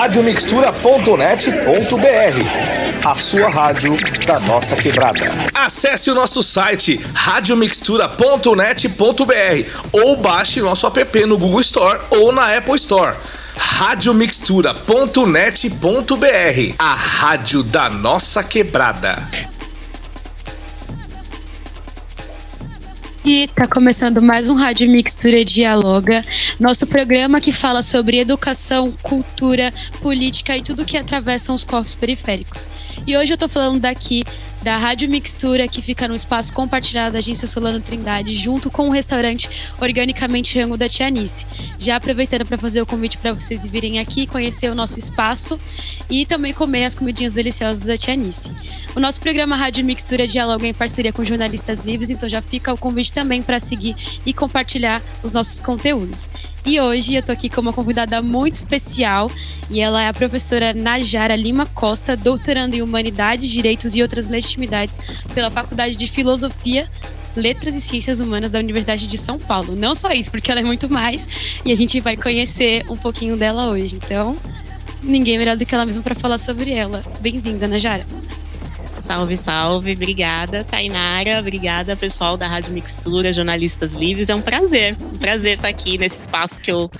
radiomixtura.net.br, a sua rádio da nossa quebrada. Acesse o nosso site radiomixtura.net.br ou baixe nosso app no Google Store ou na Apple Store radiomixtura.net.br, a rádio da nossa quebrada. Tá começando mais um Rádio Mixtura Dialoga, nosso programa que fala sobre educação, cultura, política e tudo que atravessam os corpos periféricos. E hoje eu tô falando daqui da Rádio Mixtura, que fica no espaço compartilhado da Agência Solano Trindade, junto com o restaurante Organicamente Rango da Tianice. Já aproveitando para fazer o convite para vocês virem aqui conhecer o nosso espaço e também comer as comidinhas deliciosas da Tianice. O nosso programa Rádio Mixtura dialoga em parceria com jornalistas livres, então já fica o convite também para seguir e compartilhar os nossos conteúdos. E hoje eu tô aqui com uma convidada muito especial e ela é a professora Najara Lima Costa, doutoranda em Humanidades, Direitos e Outras Legitimidades pela Faculdade de Filosofia Letras e Ciências Humanas da Universidade de São Paulo. Não só isso, porque ela é muito mais e a gente vai conhecer um pouquinho dela hoje. Então, ninguém melhor do que ela mesma para falar sobre ela. Bem-vinda, Najara. Salve, salve. Obrigada, Tainara. Obrigada, pessoal da Rádio Mixtura, jornalistas livres. É um prazer, um prazer estar aqui nesse espaço que eu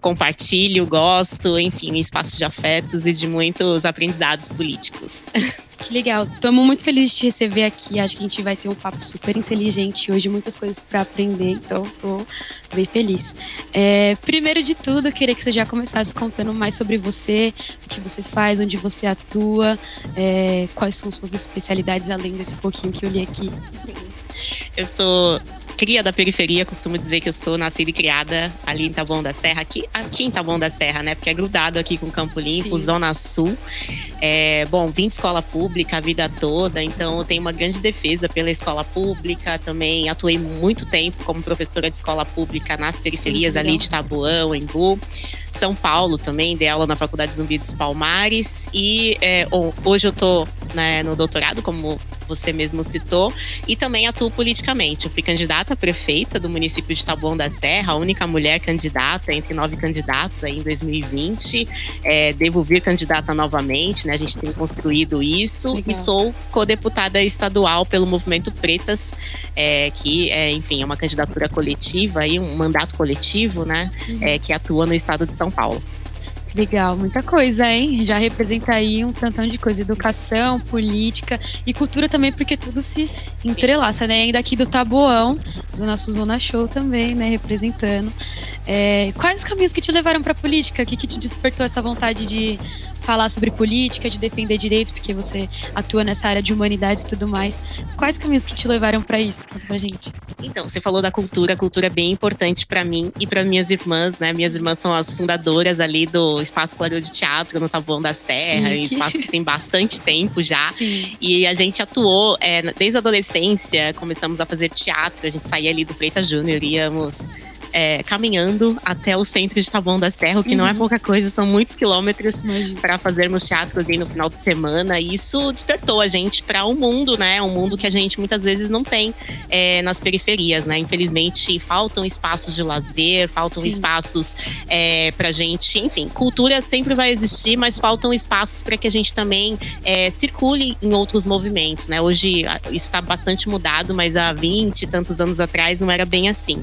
compartilho, gosto, enfim, um espaço de afetos e de muitos aprendizados políticos. Que legal. Estamos muito felizes de te receber aqui. Acho que a gente vai ter um papo super inteligente hoje, muitas coisas para aprender. Então, estou bem feliz. É, primeiro de tudo, eu queria que você já começasse contando mais sobre você, o que você faz, onde você atua, é, quais são suas especialidades, além desse pouquinho que eu li aqui. Eu sou cria da periferia, costumo dizer que eu sou nascida e criada ali em Taboão da Serra, aqui, aqui em Taboão da Serra, né? Porque é grudado aqui com Campo Limpo, Sim. Zona Sul. É, bom, vim de escola pública a vida toda, então eu tenho uma grande defesa pela escola pública. Também atuei muito tempo como professora de escola pública nas periferias ali de Taboão, Embu. São Paulo também, dei aula na Faculdade Zumbi dos Palmares. E é, hoje eu tô né, no doutorado, como você mesmo citou, e também atuo politicamente. Eu fui candidata a prefeita do município de Taboão da Serra, a única mulher candidata entre nove candidatos aí em 2020. É, devo vir candidata novamente, né? A gente tem construído isso Legal. e sou co-deputada estadual pelo Movimento Pretas, é, que é, enfim, é uma candidatura coletiva aí, um mandato coletivo, né? Uhum. É, que atua no estado de São Paulo. Legal, muita coisa, hein? Já representa aí um tantão de coisa, educação, política e cultura também, porque tudo se entrelaça, né? Ainda aqui do Taboão, do nosso Zona Show também, né? Representando. É, quais os caminhos que te levaram para política? O que, que te despertou essa vontade de falar sobre política, de defender direitos, porque você atua nessa área de humanidades e tudo mais. Quais caminhos que te levaram para isso? Conta pra gente. Então, você falou da cultura, a cultura é bem importante para mim e para minhas irmãs, né? Minhas irmãs são as fundadoras ali do Espaço Claro de Teatro no Taboão da Serra, um espaço que tem bastante tempo já. Sim. E a gente atuou é, desde a adolescência, começamos a fazer teatro, a gente saía ali do Freitas Júnior, íamos é, caminhando até o centro de Taboão da Serra, o que uhum. não é uhum. pouca coisa, são muitos quilômetros para fazermos teatro ali no final de semana. E isso despertou a gente para um mundo, né? Um mundo que a gente muitas vezes não tem é, nas periferias, né? Infelizmente, faltam espaços de lazer, faltam Sim. espaços é, para gente, enfim, cultura sempre vai existir, mas faltam espaços para que a gente também é, circule em outros movimentos, né? Hoje isso está bastante mudado, mas há 20 e tantos anos atrás não era bem assim.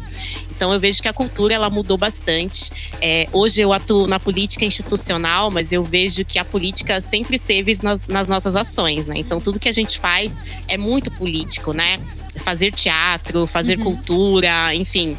Então eu vejo que a cultura ela mudou bastante. É, hoje eu atuo na política institucional, mas eu vejo que a política sempre esteve nas, nas nossas ações, né? Então tudo que a gente faz é muito político, né? Fazer teatro, fazer uhum. cultura, enfim,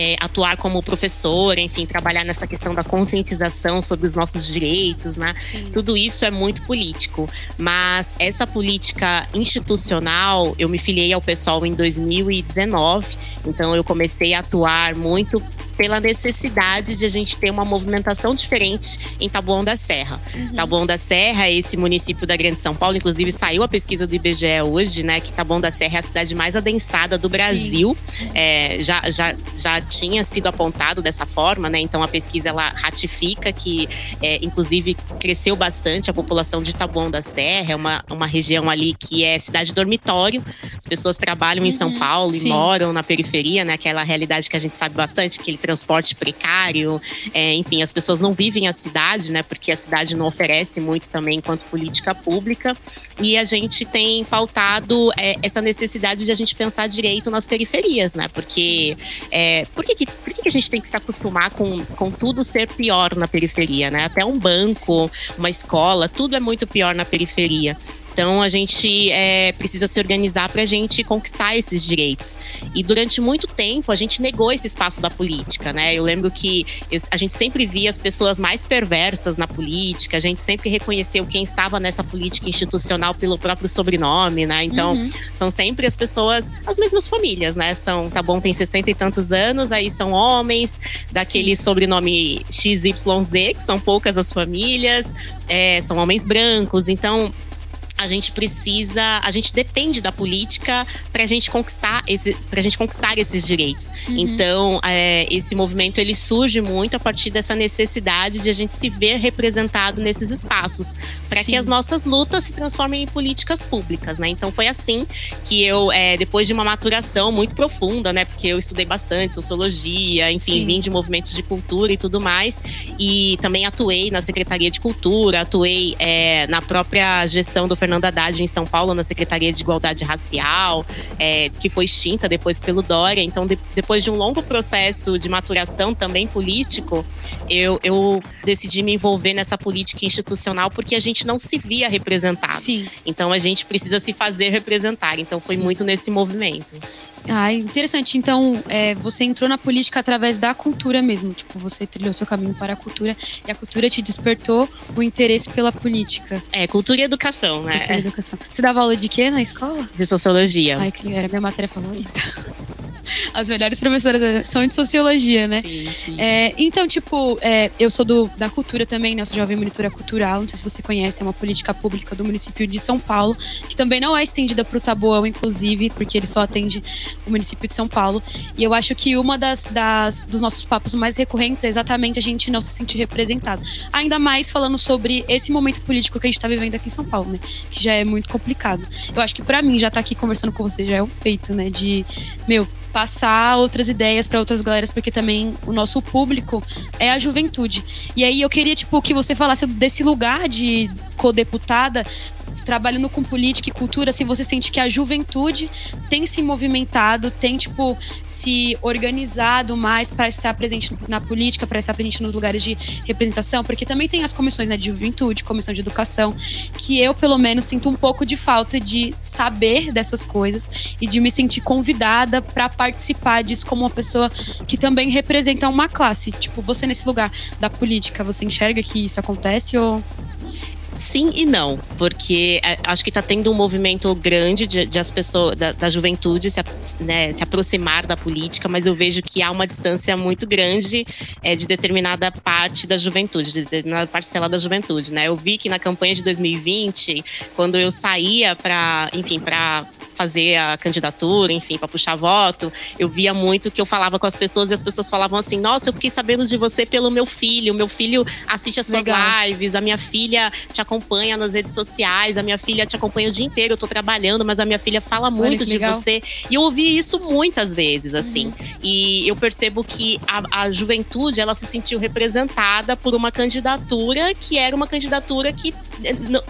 é, atuar como professora, enfim, trabalhar nessa questão da conscientização sobre os nossos direitos, né? Sim. Tudo isso é muito político. Mas essa política institucional, eu me filiei ao pessoal em 2019, então eu comecei a atuar muito pela necessidade de a gente ter uma movimentação diferente em Taboão da Serra. Uhum. Taboão da Serra é esse município da Grande São Paulo, inclusive saiu a pesquisa do IBGE hoje, né, que Taboão da Serra é a cidade mais adensada do. Brasil. É, já, já, já tinha sido apontado dessa forma, né? Então a pesquisa ela ratifica que, é, inclusive, cresceu bastante a população de Taboão da Serra, é uma, uma região ali que é cidade dormitório. As pessoas trabalham uhum. em São uhum. Paulo Sim. e moram na periferia, né? Aquela realidade que a gente sabe bastante, que ele transporte precário, é, enfim, as pessoas não vivem a cidade, né? Porque a cidade não oferece muito também enquanto política pública. E a gente tem pautado é, essa necessidade de a gente pensar direito nas periferias, né? Porque é, por, que, por que a gente tem que se acostumar com, com tudo ser pior na periferia, né? Até um banco, uma escola, tudo é muito pior na periferia. Então a gente é, precisa se organizar para a gente conquistar esses direitos. E durante muito tempo a gente negou esse espaço da política, né? Eu lembro que a gente sempre via as pessoas mais perversas na política, a gente sempre reconheceu quem estava nessa política institucional pelo próprio sobrenome, né? Então uhum. são sempre as pessoas, as mesmas famílias, né? São, tá bom, tem 60 e tantos anos, aí são homens daquele Sim. sobrenome XYZ, que são poucas as famílias, é, são homens brancos, então a gente precisa, a gente depende da política para a gente conquistar esse, para gente conquistar esses direitos. Uhum. Então, é, esse movimento ele surge muito a partir dessa necessidade de a gente se ver representado nesses espaços, para que as nossas lutas se transformem em políticas públicas, né? Então, foi assim que eu, é, depois de uma maturação muito profunda, né? Porque eu estudei bastante sociologia, enfim, Sim. vim de movimentos de cultura e tudo mais, e também atuei na Secretaria de Cultura, atuei é, na própria gestão do Fernando Fernando Haddad em São Paulo, na Secretaria de Igualdade Racial, é, que foi extinta depois pelo Dória. Então, de, depois de um longo processo de maturação também político, eu, eu decidi me envolver nessa política institucional porque a gente não se via representado. Sim. Então, a gente precisa se fazer representar. Então, foi Sim. muito nesse movimento. Ah, interessante. Então, é, você entrou na política através da cultura mesmo. Tipo, você trilhou seu caminho para a cultura e a cultura te despertou o interesse pela política. É, cultura e educação, né? Cultura e educação. Você dava aula de quê na escola? De sociologia. Ai, que era minha matéria favorita. As melhores professoras são de sociologia, né? Sim, sim. É, então, tipo, é, eu sou do, da cultura também, né? Eu sou jovem monitora cultural. Não sei se você conhece, é uma política pública do município de São Paulo, que também não é estendida para o Taboão, inclusive, porque ele só atende o município de São Paulo. E eu acho que uma das, das dos nossos papos mais recorrentes é exatamente a gente não se sentir representado. Ainda mais falando sobre esse momento político que a gente está vivendo aqui em São Paulo, né? Que já é muito complicado. Eu acho que para mim já estar tá aqui conversando com você já é um feito, né? De, meu, passar outras ideias para outras galeras, porque também o nosso público é a juventude. E aí eu queria, tipo, que você falasse desse lugar de co-deputada trabalhando com política e cultura, assim, você sente que a juventude tem se movimentado, tem, tipo, se organizado mais para estar presente na política, para estar presente nos lugares de representação, porque também tem as comissões né, de juventude, comissão de educação, que eu, pelo menos, sinto um pouco de falta de saber dessas coisas e de me sentir convidada para participar disso como uma pessoa que também representa uma classe. Tipo, você nesse lugar da política, você enxerga que isso acontece ou Sim e não, porque é, acho que está tendo um movimento grande de, de as pessoas, da, da juventude se, né, se, aproximar da política, mas eu vejo que há uma distância muito grande é, de determinada parte da juventude, de determinada parcela da juventude, né? Eu vi que na campanha de 2020, quando eu saía para, enfim, para fazer a candidatura, enfim, para puxar voto, eu via muito que eu falava com as pessoas e as pessoas falavam assim: Nossa, eu fiquei sabendo de você pelo meu filho. Meu filho assiste as suas Legal. lives, a minha filha te acompanha nas redes sociais, a minha filha te acompanha o dia inteiro. Eu tô trabalhando, mas a minha filha fala muito de legal. você. E eu ouvi isso muitas vezes, assim. Uhum. E eu percebo que a, a juventude, ela se sentiu representada por uma candidatura que era uma candidatura que,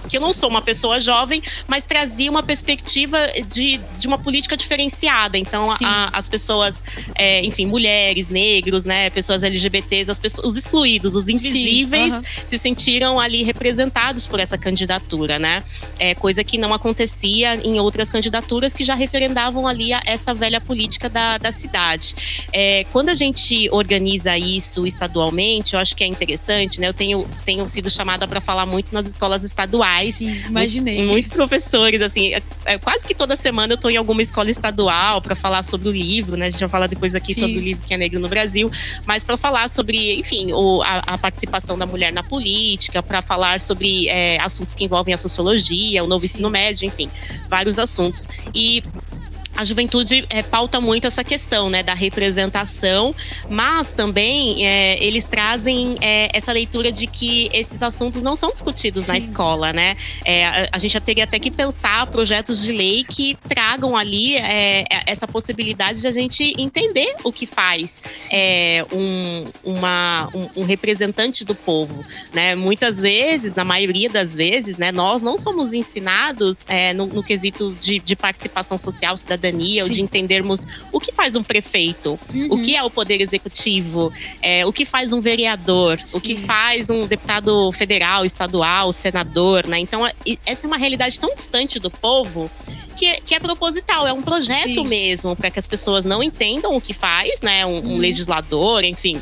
que eu não sou uma pessoa jovem, mas trazia uma perspectiva de de, uma política diferenciada. Então, a, as pessoas, é, enfim, mulheres, negros, né, pessoas LGBTs, as pessoas, os excluídos, os invisíveis, uhum. se sentiram ali representados por essa candidatura, né? É coisa que não acontecia em outras candidaturas que já referendavam ali a, essa velha política da, da cidade. É, quando a gente organiza isso estadualmente, eu acho que é interessante, né? Eu tenho, tenho sido chamada para falar muito nas escolas estaduais. Sim, imaginei. Muitos, muitos professores, assim, é, é, quase que toda semana semana eu tô em alguma escola estadual para falar sobre o livro, né? A gente vai falar depois aqui Sim. sobre o livro que é negro no Brasil, mas para falar sobre, enfim, o, a, a, participação da mulher na política, para falar sobre é, assuntos que envolvem a sociologia, o novo Sim. ensino médio, enfim, vários assuntos. E a juventude é, pauta muito essa questão, né, da representação, mas também é, eles trazem é, essa leitura de que esses assuntos não são discutidos Sim. na escola, né? É, a, a, gente já teria até que pensar projetos de lei que tragam ali é, é, essa possibilidade de a gente entender o que faz um, uma, um, um, representante do povo, né? Muitas vezes, na maioria das vezes, né, nós não somos ensinados no, no, quesito de, de participação social, cidadania cidadania, Sim. ou de entendermos o que faz um prefeito, uhum. o que é o poder executivo, é, o que faz um vereador, Sim. o que faz um deputado federal, estadual, senador, né? Então, essa é uma realidade tão distante do povo que, é, que é proposital, é um projeto Sim. mesmo, para que as pessoas não entendam o que faz, né? Um, um uhum. legislador, enfim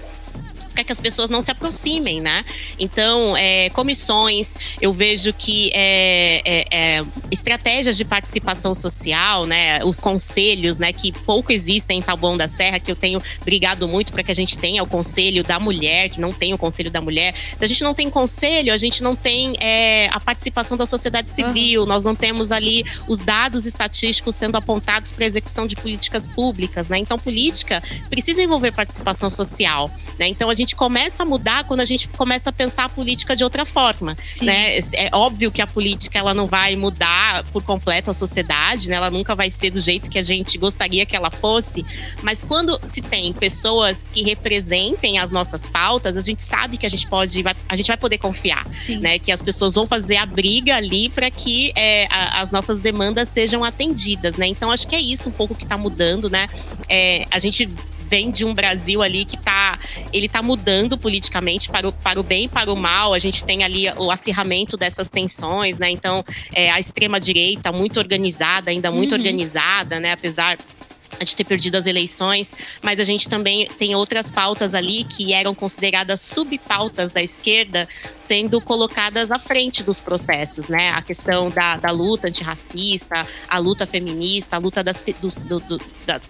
para que as pessoas não se aproximem, né? Então, é, comissões, eu vejo que é, é, é, estratégias de participação social, né? Os conselhos, né? Que pouco existem em Taboão da Serra, que eu tenho brigado muito para que a gente tenha o conselho da mulher, que não tem o conselho da mulher. Se a gente não tem conselho, a gente não tem é, a participação da sociedade civil, uhum. nós não temos ali os dados estatísticos sendo apontados para execução de políticas públicas, né? Então, política precisa envolver participação social, né? Então, a gente começa a mudar quando a gente começa a pensar a política de outra forma. Né? É óbvio que a política ela não vai mudar por completo a sociedade, né? ela nunca vai ser do jeito que a gente gostaria que ela fosse. Mas quando se tem pessoas que representem as nossas pautas, a gente sabe que a gente pode, a gente vai poder confiar, Sim. né? Que as pessoas vão fazer a briga ali para que é, a, as nossas demandas sejam atendidas, né? Então acho que é isso um pouco que está mudando, né? É, a gente vem de um Brasil ali que tá, ele tá mudando politicamente para o, para o bem e para o mal. A gente tem ali o acirramento dessas tensões, né? Então, é, a extrema direita muito organizada, ainda muito uhum. organizada, né? Apesar de ter perdido as eleições, mas a gente também tem outras pautas ali que eram consideradas subpautas da esquerda sendo colocadas à frente dos processos, né? A questão da, da luta antirracista, a luta feminista, a luta das, do, do,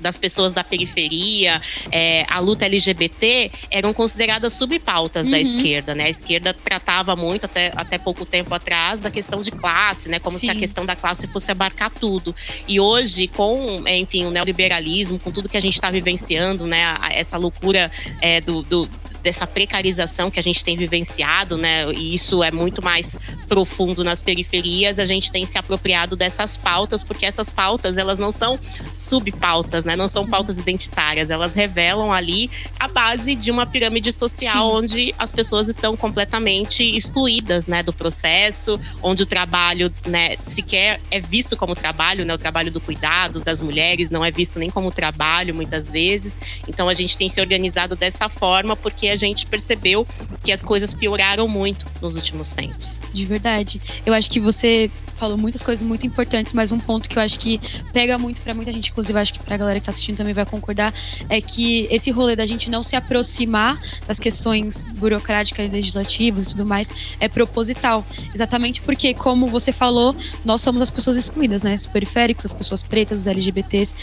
das pessoas da periferia, é, a luta LGBT eram consideradas subpautas uhum. da esquerda, né? A esquerda tratava muito, até, até pouco tempo atrás, da questão de classe, né? Como Sim. se a questão da classe fosse abarcar tudo. E hoje, com, enfim, o neoliberalismo com tudo que a gente está vivenciando, né? Essa loucura é, do, do dessa precarização que a gente tem vivenciado, né? E isso é muito mais profundo nas periferias. A gente tem se apropriado dessas pautas, porque essas pautas elas não são subpautas, né? Não são pautas identitárias. Elas revelam ali a base de uma pirâmide social Sim. onde as pessoas estão completamente excluídas, né, do processo, onde o trabalho, né, sequer é visto como trabalho, né? O trabalho do cuidado das mulheres não é visto nem como trabalho muitas vezes. Então a gente tem se organizado dessa forma porque a gente percebeu que as coisas pioraram muito nos últimos tempos. De verdade. Eu acho que você falou muitas coisas muito importantes, mas um ponto que eu acho que pega muito para muita gente, inclusive acho que pra galera que tá assistindo também vai concordar, é que esse rolê da gente não se aproximar das questões burocráticas e legislativas e tudo mais é proposital. Exatamente porque, como você falou, nós somos as pessoas excluídas, né? Os periféricos, as pessoas pretas, os LGBTs.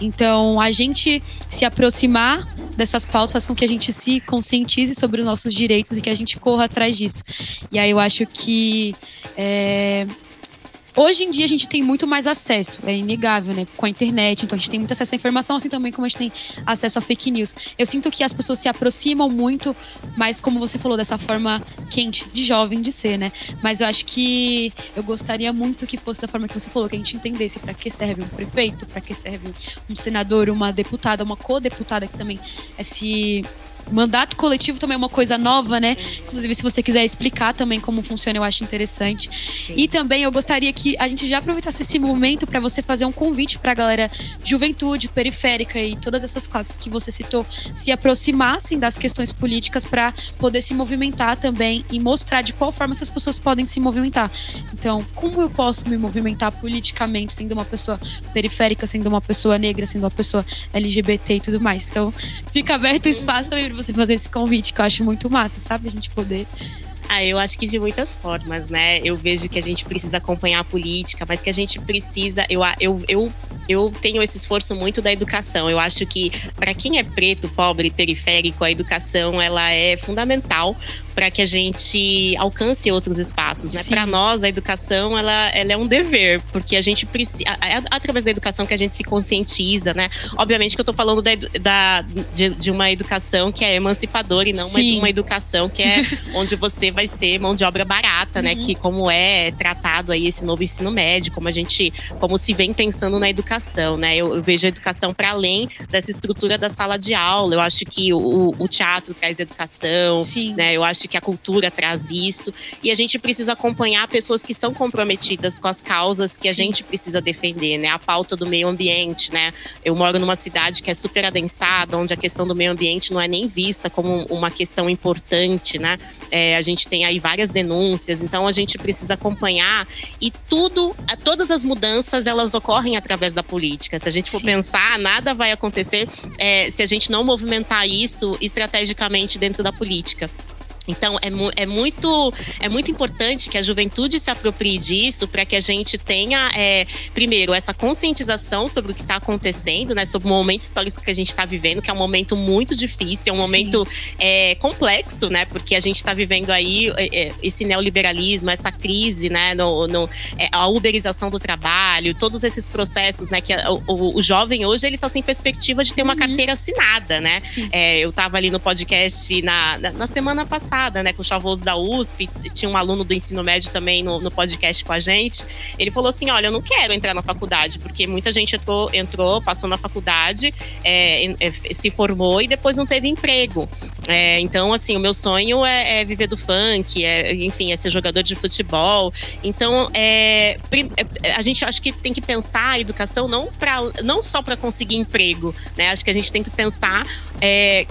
Então, a gente se aproximar dessas pautas faz com que a gente se conscientize sobre os nossos direitos e que a gente corra atrás disso. E aí eu acho que é, Hoje em dia a gente tem muito mais acesso, é inegável, né? Com a internet, então a gente tem muito acesso à informação, assim também como a gente tem acesso a fake news. Eu sinto que as pessoas se aproximam muito, mas como você falou, dessa forma quente, de jovem de ser, né? Mas eu acho que eu gostaria muito que fosse da forma que você falou, que a gente entendesse para que serve um prefeito, para que serve um senador, uma deputada, uma co-deputada que também é se Mandato coletivo também é uma coisa nova, né? Inclusive, se você quiser explicar também como funciona, eu acho interessante. Sim. E também eu gostaria que a gente já aproveitasse esse momento para você fazer um convite para a galera juventude, periférica e todas essas classes que você citou se aproximassem das questões políticas para poder se movimentar também e mostrar de qual forma essas pessoas podem se movimentar. Então, como eu posso me movimentar politicamente sendo uma pessoa periférica, sendo uma pessoa negra, sendo uma pessoa LGBT e tudo mais? Então, fica aberto o espaço também você fazer esse convite, que eu acho muito massa, sabe? A gente poder ah, eu acho que de muitas formas, né? Eu vejo que a gente precisa acompanhar a política, mas que a gente precisa. Eu, eu, eu, eu tenho esse esforço muito da educação. Eu acho que para quem é preto, pobre, periférico, a educação ela é fundamental para que a gente alcance outros espaços, né? Para nós, a educação ela, ela é um dever, porque a gente precisa, é através da educação que a gente se conscientiza, né? Obviamente que eu estou falando da, da de, de, uma educação que é emancipadora e não uma, uma, educação que é onde você vai ser mão de obra barata, né? uhum. Que como é tratado aí esse novo ensino médio, como a gente, como se vem pensando na educação, né? Eu, eu vejo a educação para além dessa estrutura da sala de aula. Eu acho que o, o teatro traz educação, Sim. né? Eu acho que a cultura traz isso. E a gente precisa acompanhar pessoas que são comprometidas com as causas que a gente precisa defender, né? A pauta do meio ambiente, né? Eu moro numa cidade que é super adensada, onde a questão do meio ambiente não é nem vista como uma questão importante, né? É, a gente tem aí várias denúncias, então a gente precisa acompanhar e tudo, todas as mudanças elas ocorrem através da política. Se a gente for Sim. pensar, nada vai acontecer é, se a gente não movimentar isso estrategicamente dentro da política. Então é, mu é, muito, é muito importante que a juventude se aproprie disso para que a gente tenha, é, primeiro, essa conscientização sobre o que está acontecendo, né? Sobre o momento histórico que a gente está vivendo, que é um momento muito difícil, é um momento é, complexo, né? Porque a gente está vivendo aí é, é, esse neoliberalismo, essa crise, né? No, no é, a uberização do trabalho, todos esses processos, né? Que a, o, o, jovem hoje ele está sem perspectiva de ter uma uhum. carteira assinada, né? eu estava ali no podcast na, na, na semana passada passada, né, com o Chavoso da USP, tinha um aluno do ensino médio também no, no podcast com a gente. Ele falou assim: olha, eu não quero entrar na faculdade, porque muita gente entrou, entrou passou na faculdade, é, é, se formou e depois não teve emprego. É, então, assim, o meu sonho é, é, viver do funk, é, enfim, é ser jogador de futebol. Então, é, a gente acho que tem que pensar a educação não, pra, não só para conseguir emprego, né? Acho que a gente tem que pensar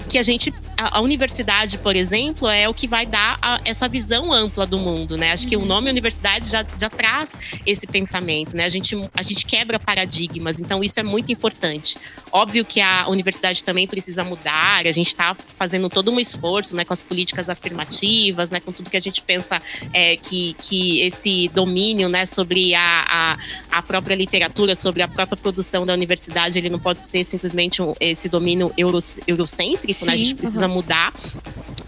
que a gente a, a, universidade, por exemplo, é o que vai dar a, essa visão ampla do mundo, né? Acho que o uhum. nome universidade já, já traz esse pensamento, né? A gente, a gente quebra paradigmas, então isso é muito importante. Óbvio que a universidade também precisa mudar, a gente está fazendo todo um esforço, né, com as políticas afirmativas, né, com tudo que a gente pensa é, que, que esse domínio, né, sobre a, a, a própria literatura, sobre a própria produção da universidade, ele não pode ser simplesmente um, esse domínio euro, eurocêntrico, Sim, né? A gente precisa uhum. Mudar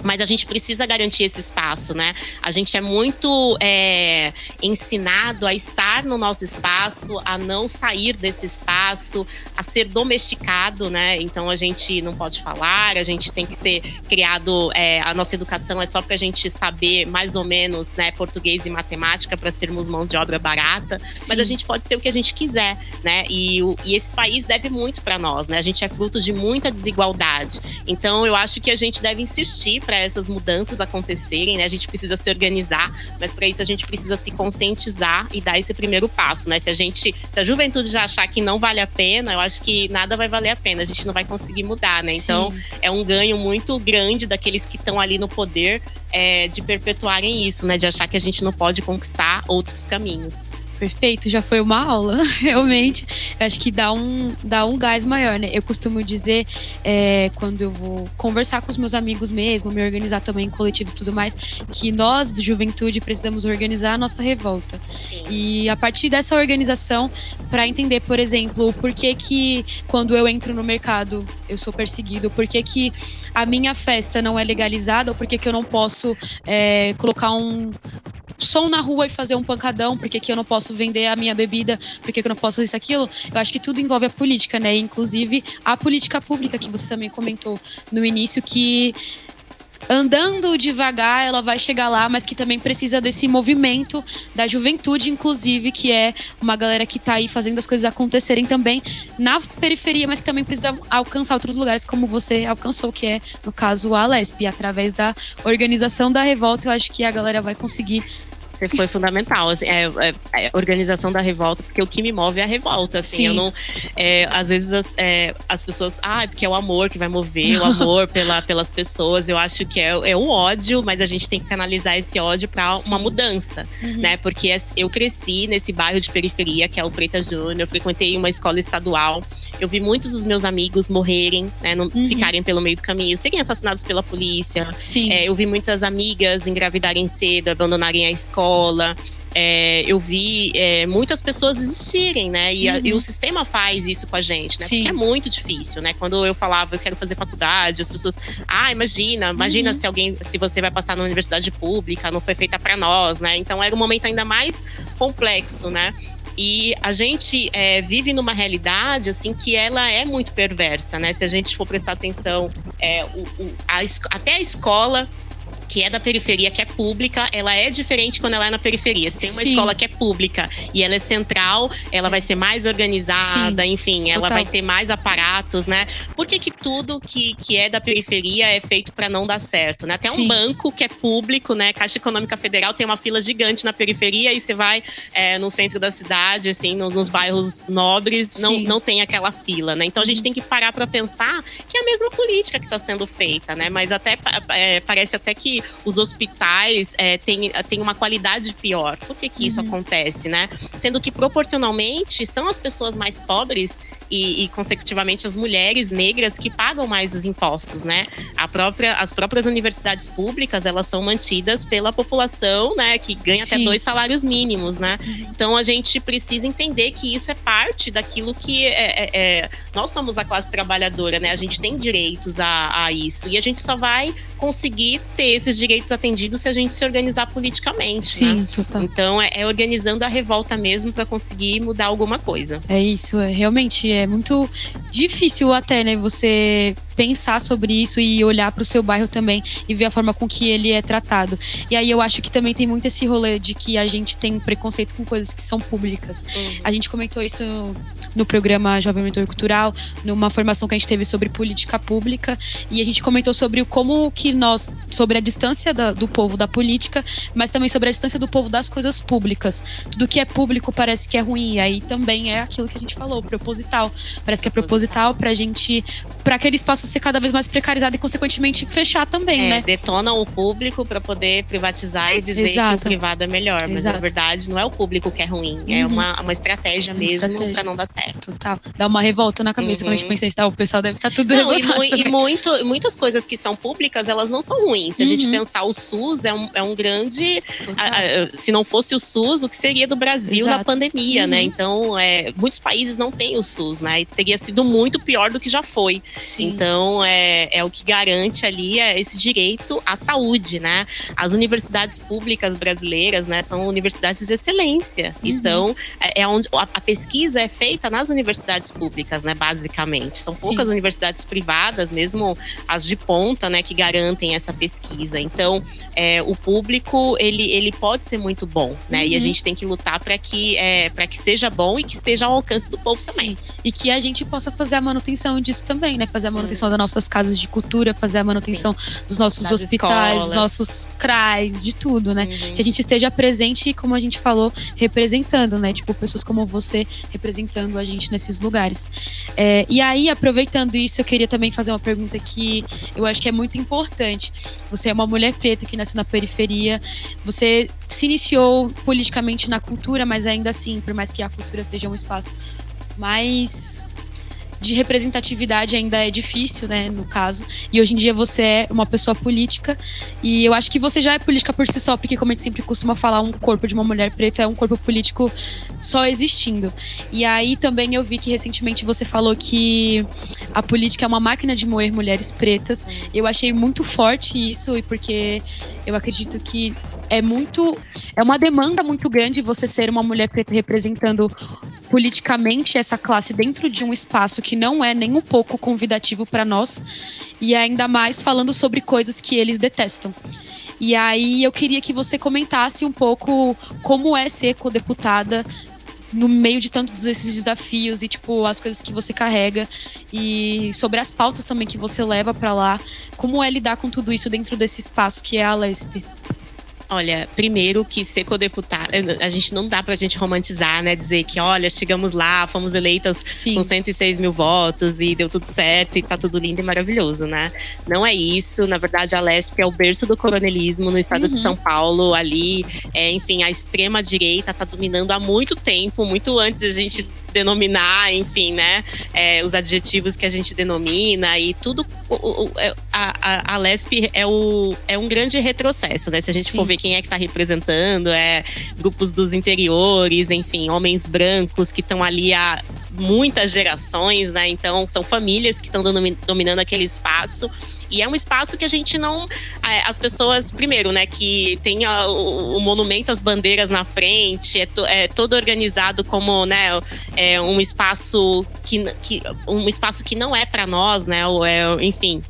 mas a gente precisa garantir esse espaço, né? A gente é muito é, ensinado a estar no nosso espaço, a não sair desse espaço, a ser domesticado, né? Então a gente não pode falar, a gente tem que ser criado, é, a nossa educação é só para a gente saber mais ou menos, né, português e matemática para sermos mão de obra barata, Sim. mas a gente pode ser o que a gente quiser, né? E, e esse país deve muito para nós, né? A gente é fruto de muita desigualdade. Então eu acho que a gente deve insistir para para essas mudanças acontecerem, né? A gente precisa se organizar, mas para isso a gente precisa se conscientizar e dar esse primeiro passo, né? Se a gente, se a juventude já achar que não vale a pena, eu acho que nada vai valer a pena, a gente não vai conseguir mudar, né? Então, Sim. É um ganho muito grande daqueles que estão ali no poder é, de perpetuarem isso, né? De achar que a gente não pode conquistar outros caminhos. Perfeito, já foi uma aula, realmente. Eu acho que dá um, dá um gás maior, né? Eu costumo dizer, é, quando eu vou conversar com os meus amigos mesmo, me organizar também em coletivos e tudo mais, que nós, de juventude, precisamos organizar a nossa revolta. Sim. E a partir dessa organização, para entender, por exemplo, o porquê que quando eu entro no mercado eu sou perseguido, por que que a minha festa não é legalizada, ou por que que eu não posso é, colocar um, som na rua e fazer um pancadão, porque que eu não posso vender a minha bebida, porque que eu não posso fazer isso aquilo. Eu acho que tudo envolve a política, né? Inclusive a política pública que você também comentou no início que andando devagar ela vai chegar lá, mas que também precisa desse movimento da juventude, inclusive, que é uma galera que está aí fazendo as coisas acontecerem também na periferia, mas que também precisa alcançar outros lugares, como você alcançou, que é, no caso, a Lesp. Através da organização da revolta, eu acho que a galera vai conseguir você foi fundamental, assim, é, é, é, organização da revolta, porque o que me move é a revolta, assim, Sim. eu não, é, às vezes as, é, as pessoas, ah, é porque é o amor que vai mover, o amor pela, pelas pessoas, eu acho que é, é o ódio, mas a gente tem que canalizar esse ódio para uma mudança, uhum. né, porque eu cresci nesse bairro de periferia, que é o Preta Júnior, eu frequentei uma escola estadual, eu vi muitos dos meus amigos morrerem, né, não uhum. ficarem pelo meio do caminho, serem assassinados pela polícia, Sim. É, eu vi muitas amigas engravidarem cedo, abandonarem a escola, escola. é, eu vi é, muitas pessoas existirem, né? E, uhum. a, e, o sistema faz isso com a gente, né? Sim. Porque é muito difícil, né? Quando eu falava, eu quero fazer faculdade, as pessoas, ah, imagina, imagina uhum. se alguém, se você vai passar na universidade pública, não foi feita para nós, né? Então era um momento ainda mais complexo, né? E a gente é, vive numa realidade assim que ela é muito perversa, né? Se a gente for prestar atenção, é, o, o, a, até a escola que é da periferia, que é pública, ela é diferente quando ela é na periferia. Se tem uma Sim. escola que é pública e ela é central, ela vai ser mais organizada, Sim. enfim, ela Total. vai ter mais aparatos, né? Por que, que tudo que, que é da periferia é feito para não dar certo, né? Até um banco que é público, né? Caixa Econômica Federal tem uma fila gigante na periferia e você vai é, no centro da cidade, assim, no, nos bairros nobres, não, não tem aquela fila, né? Então a gente tem que parar para pensar que é a mesma política que está sendo feita, né? Mas até é, parece até que os hospitais é, têm, têm uma qualidade pior. Por que, que uhum. isso acontece, né? Sendo que proporcionalmente são as pessoas mais pobres e, e, consecutivamente as mulheres negras que pagam mais os impostos, né? A própria, as próprias universidades públicas elas são mantidas pela população, né? Que ganha Sim. até dois salários mínimos, né? Então a gente precisa entender que isso é parte daquilo que é, é, é, nós somos a classe trabalhadora, né? A gente tem direitos a, a isso e a gente só vai conseguir ter esses direitos atendidos se a gente se organizar politicamente, Sim, né? Total. Então é, é organizando a revolta mesmo para conseguir mudar alguma coisa. É isso, é realmente é muito difícil até, né, você pensar sobre isso e olhar para o seu bairro também e ver a forma com que ele é tratado. E aí eu acho que também tem muito esse rolê de que a gente tem um preconceito com coisas que são públicas. Uhum. A gente comentou isso no programa Jovem Mentor Cultural, numa formação que a gente teve sobre política pública, e a gente comentou sobre como que nós, sobre a distância da, do povo da política, mas também sobre a distância do povo das coisas públicas. Tudo que é público parece que é ruim, e aí também é aquilo que a gente falou, proposital. Parece que é proposital pra gente, para aquele espaço ser cada vez mais precarizado e, consequentemente, fechar também, é, né? Detonam o público para poder privatizar e dizer Exato. que o privado é melhor. Exato. Mas, na verdade, não é o público que é ruim, é uhum. é uma, uma estratégia é uma mesmo para não dar certo. Total. Dá uma revolta na cabeça uhum. quando a gente uhum. pensa isso, o pessoal deve estar tá tudo não, revoltado. E, e muito, muitas coisas que são públicas, elas não são ruins. Se a gente uhum. pensar, o SUS é um, é um grande. A, a, se não fosse o SUS, o que seria do Brasil Exato. na pandemia, né? Uhum. Então, é, muitos países não têm o SUS, né? E teria sido muito pior do que já foi. Sim. Então, é, é o que garante ali é esse direito à saúde, né? As universidades públicas brasileiras, né, são universidades de excelência uhum. e são é, é onde a, a, pesquisa é feita nas universidades públicas, né, basicamente. São poucas Sim. universidades privadas, mesmo as de ponta, né, que garantem essa pesquisa. Então, é, o público ele, ele pode ser muito bom, né? Uhum. E a uhum. gente tem que lutar para que é, para que seja bom e que esteja ao alcance do povo Sim. também. E que a gente possa fazer a manutenção disso também, né? Fazer a manutenção das nossas casas de cultura, fazer a manutenção Sim. dos nossos das hospitais, dos nossos CRAs, de tudo, né? Uhum. Que a gente esteja presente e, como a gente falou, representando, né? Tipo, pessoas como você representando a gente nesses lugares. É, e aí, aproveitando isso, eu queria também fazer uma pergunta que eu acho que é muito importante. Você é uma mulher preta que nasceu na periferia, você se iniciou politicamente na cultura, mas ainda assim, por mais que a cultura seja um espaço mais de representatividade ainda é difícil, né, no caso. E hoje em dia você é uma pessoa política e eu acho que você já é política por si só, porque como a gente sempre costuma falar, um corpo de uma mulher preta é um corpo político só existindo. E aí também eu vi que recentemente você falou que a política é uma máquina de moer mulheres pretas. Eu achei muito forte isso e porque eu acredito que é muito é uma demanda muito grande você ser uma mulher preta representando politicamente essa classe dentro de um espaço que não é nem um pouco convidativo para nós e ainda mais falando sobre coisas que eles detestam. E aí eu queria que você comentasse um pouco como é ser co-deputada no meio de tantos esses desafios e tipo as coisas que você carrega e sobre as pautas também que você leva para lá, como é lidar com tudo isso dentro desse espaço que é a LESP? Olha, primeiro que ser co-deputada, a gente não dá pra gente romantizar, né? Dizer que, olha, chegamos lá, fomos eleitas Sim. com 106 mil votos e deu tudo certo e tá tudo lindo e maravilhoso, né? Não é isso. Na verdade, a Lesp é o berço do coronelismo no estado uhum. de São Paulo, ali. É, enfim, a extrema-direita tá dominando há muito tempo, muito antes a gente denominar, enfim, né? É, os adjetivos que a gente denomina e tudo o, o, é, a, a, Lesp é, o, é um grande retrocesso, né? Se a gente Sim. for ver quem é que está representando, é grupos dos interiores, enfim, homens brancos que estão ali há muitas gerações, né? Então, são famílias que estão dominando aquele espaço. E é um espaço que a gente não. As pessoas, primeiro, né, que tem o, o monumento às bandeiras na frente, é, to, é todo organizado como, né, é um espaço que, que um espaço que não é para nós, né, ou é, enfim,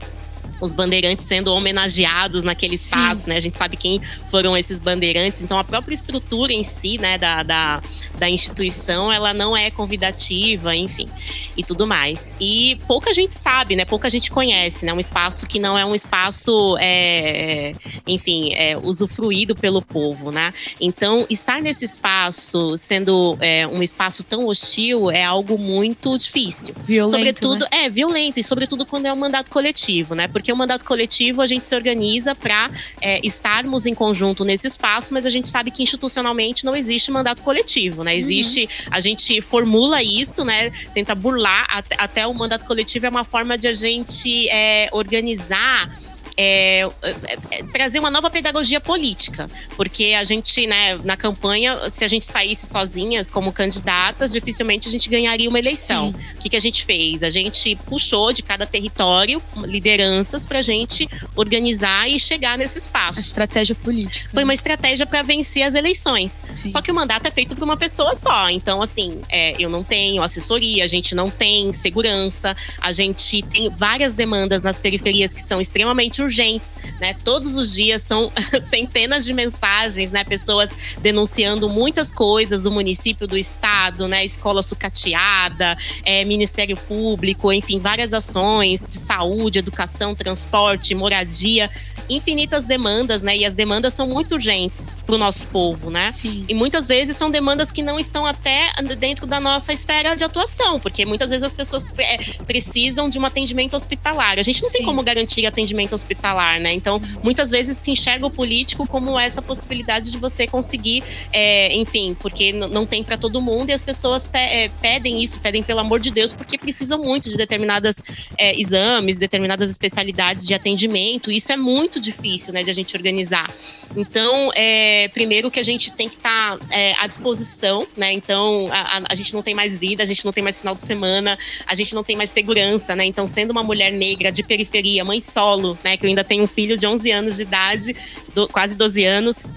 os bandeirantes sendo homenageados naquele espaço, Sim. né? A gente sabe quem foram esses bandeirantes. Então, a própria estrutura em si, né, da, da, da instituição, ela não é convidativa, enfim, e tudo mais. E pouca gente sabe, né? Pouca gente conhece, né? Um espaço que não é um espaço, é, enfim, é, usufruído pelo povo, né? Então, estar nesse espaço, sendo é, um espaço tão hostil, é algo muito difícil. Violento, sobretudo, né? é violento e sobretudo quando é um mandato coletivo, né? Porque o mandato coletivo a gente se organiza para é, estarmos em conjunto nesse espaço, mas a gente sabe que institucionalmente não existe mandato coletivo, né? Existe, uhum. a gente formula isso, né? Tenta burlar até, até, o mandato coletivo é uma forma de a gente é, organizar é, é, é, trazer uma nova pedagogia política, porque a gente, né, na campanha, se a gente saísse sozinhas como candidatas, dificilmente a gente ganharia uma eleição. Sim. O que, que a gente fez? A gente puxou de cada território lideranças para a gente organizar e chegar nesse espaço. A estratégia política. Foi uma estratégia para vencer as eleições. Sim. Só que o mandato é feito por uma pessoa só. Então, assim, é, eu não tenho assessoria, a gente não tem segurança, a gente tem várias demandas nas periferias que são extremamente urgentes, né? Todos os dias são centenas de mensagens, né? Pessoas denunciando muitas coisas do município, do estado, né? Escola sucateada, é, Ministério Público, enfim, várias ações de saúde, educação, transporte, moradia, infinitas demandas, né? E as demandas são muito urgentes para o nosso povo, né? Sim. E muitas vezes são demandas que não estão até dentro da nossa esfera de atuação, porque muitas vezes as pessoas é, precisam de um atendimento hospitalar. A gente não Sim. tem como garantir atendimento hospitalar hospitalar, né? Então, muitas vezes se enxerga o político como essa possibilidade de você conseguir, é, enfim, porque não tem para todo mundo e as pessoas pe é, pedem isso, pedem pelo amor de Deus, porque precisam muito de determinadas é, exames, determinadas especialidades de atendimento. Isso é muito difícil, né, de a gente organizar. Então, é, primeiro que a gente tem que estar tá, é, à disposição, né? Então, a, a, a gente não tem mais vida, a gente não tem mais final de semana, a gente não tem mais segurança, né? Então, sendo uma mulher negra de periferia, mãe solo, né? Eu ainda tenho um filho de 11 anos de idade, do, quase 12 anos,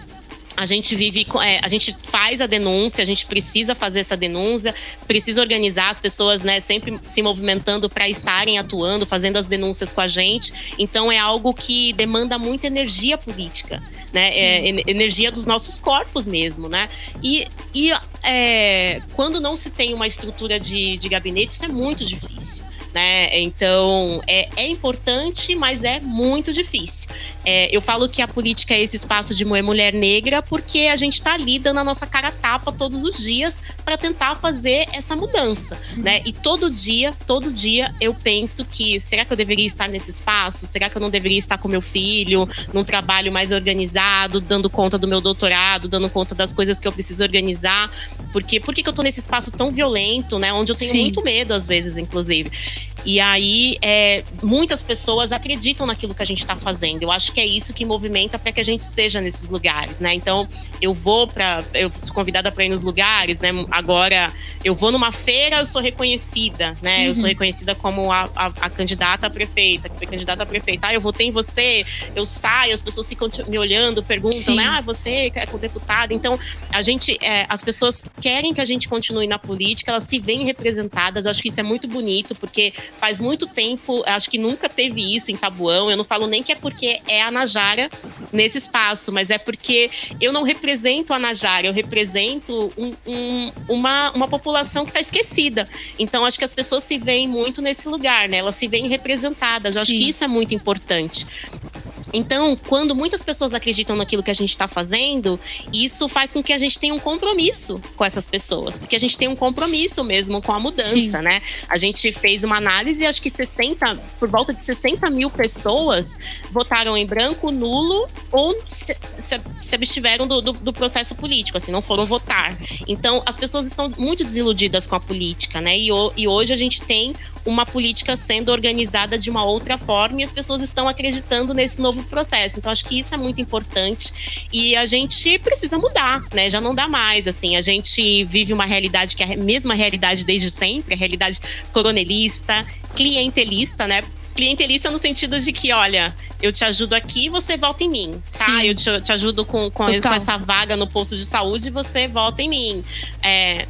a gente vive, é, a gente faz a denúncia, a gente precisa fazer essa denúncia, precisa organizar as pessoas, né, sempre se movimentando para estarem atuando, fazendo as denúncias com a gente. Então é algo que demanda muita energia política, né, é, energia dos nossos corpos mesmo, né. E, e é, quando não se tem uma estrutura de, de gabinete, isso é muito difícil né? Então é, é importante, mas é muito difícil. É, eu falo que a política é esse espaço de mulher negra porque a gente está ali dando a nossa cara tapa todos os dias para tentar fazer essa mudança, né? E todo dia, todo dia eu penso que será que eu deveria estar nesse espaço? Será que eu não deveria estar com meu filho num trabalho mais organizado, dando conta do meu doutorado, dando conta das coisas que eu preciso organizar? Porque por que, eu tô nesse espaço tão violento, né? Onde eu tenho Sim. muito medo às vezes, inclusive. E aí, é, muitas pessoas acreditam naquilo que a gente está fazendo. Eu acho que é isso que movimenta para que a gente esteja nesses lugares, né? Então, eu vou para, eu sou convidada para ir nos lugares, né? Agora, eu vou numa feira, eu sou reconhecida, né? Uhum. Eu sou uhum. reconhecida como a, a, a, candidata a prefeita, que foi candidata a prefeita. Ah, eu votei em você, eu saio, as pessoas ficam me olhando, perguntam, Sim. né? Ah, você é deputada. Então, a gente, é, as pessoas querem que a gente continue na política, elas se veem representadas. Eu acho que isso é muito bonito, porque faz muito tempo, acho que nunca teve isso em Tabuão. Eu não falo nem que é porque é a Najara nesse espaço, mas é porque eu não represento a Najara, eu represento um, um, uma, uma população que está esquecida. Então, acho que as pessoas se veem muito nesse lugar, né? Elas se veem representadas. Eu acho que isso é muito importante. Então, quando muitas pessoas acreditam naquilo que a gente está fazendo, isso faz com que a gente tenha um compromisso com essas pessoas, porque a gente tem um compromisso mesmo com a mudança, Sim. né? A gente fez uma análise, acho que 60, por volta de 60 mil pessoas votaram em branco, nulo ou se, se, se abstiveram do, do, do, processo político, assim, não foram votar. Então, as pessoas estão muito desiludidas com a política, né? E, e hoje a gente tem uma política sendo organizada de uma outra forma e as pessoas estão acreditando nesse novo processo. Então, acho que isso é muito importante e a gente precisa mudar, né? Já não dá mais, assim. A gente vive uma realidade que é a mesma realidade desde sempre, a realidade coronelista, clientelista, né? clientelista no sentido de que, olha, eu te ajudo aqui você volta em mim, tá? Sim. Eu te, te, ajudo com, com, com, essa vaga no posto de saúde e você volta em mim. É,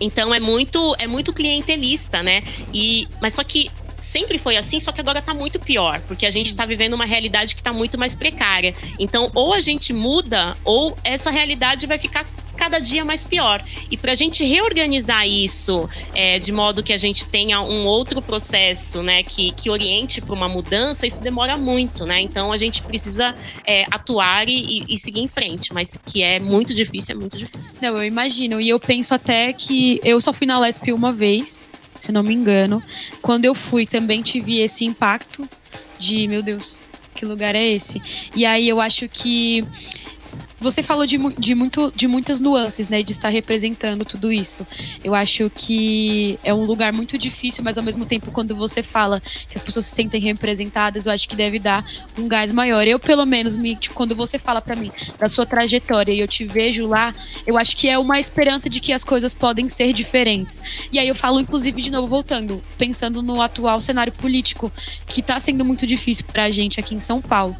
então é muito, é muito clientelista, né? E, mas só que sempre foi assim, só que agora tá muito pior, porque a gente Sim. tá vivendo uma realidade que tá muito mais precária. Então, ou a gente muda, ou essa realidade vai ficar cada dia mais pior. E para a gente reorganizar isso é, de modo que a gente tenha um outro processo, né, que, que oriente para uma mudança, isso demora muito, né? Então a gente precisa é, atuar e, e, seguir em frente, mas que é muito difícil, é muito difícil. Não, eu imagino. E eu penso até que eu só fui na Lesp uma vez, se não me engano. Quando eu fui, também tive esse impacto de, meu Deus, que lugar é esse? E aí eu acho que você falou de, de, muito, de muitas nuances, né? De estar representando tudo isso. Eu acho que é um lugar muito difícil, mas ao mesmo tempo, quando você fala que as pessoas se sentem representadas, eu acho que deve dar um gás maior. Eu, pelo menos, me, tipo, quando você fala para mim da sua trajetória e eu te vejo lá, eu acho que é uma esperança de que as coisas podem ser diferentes. E aí eu falo, inclusive, de novo, voltando, pensando no atual cenário político, que tá sendo muito difícil pra gente aqui em São Paulo.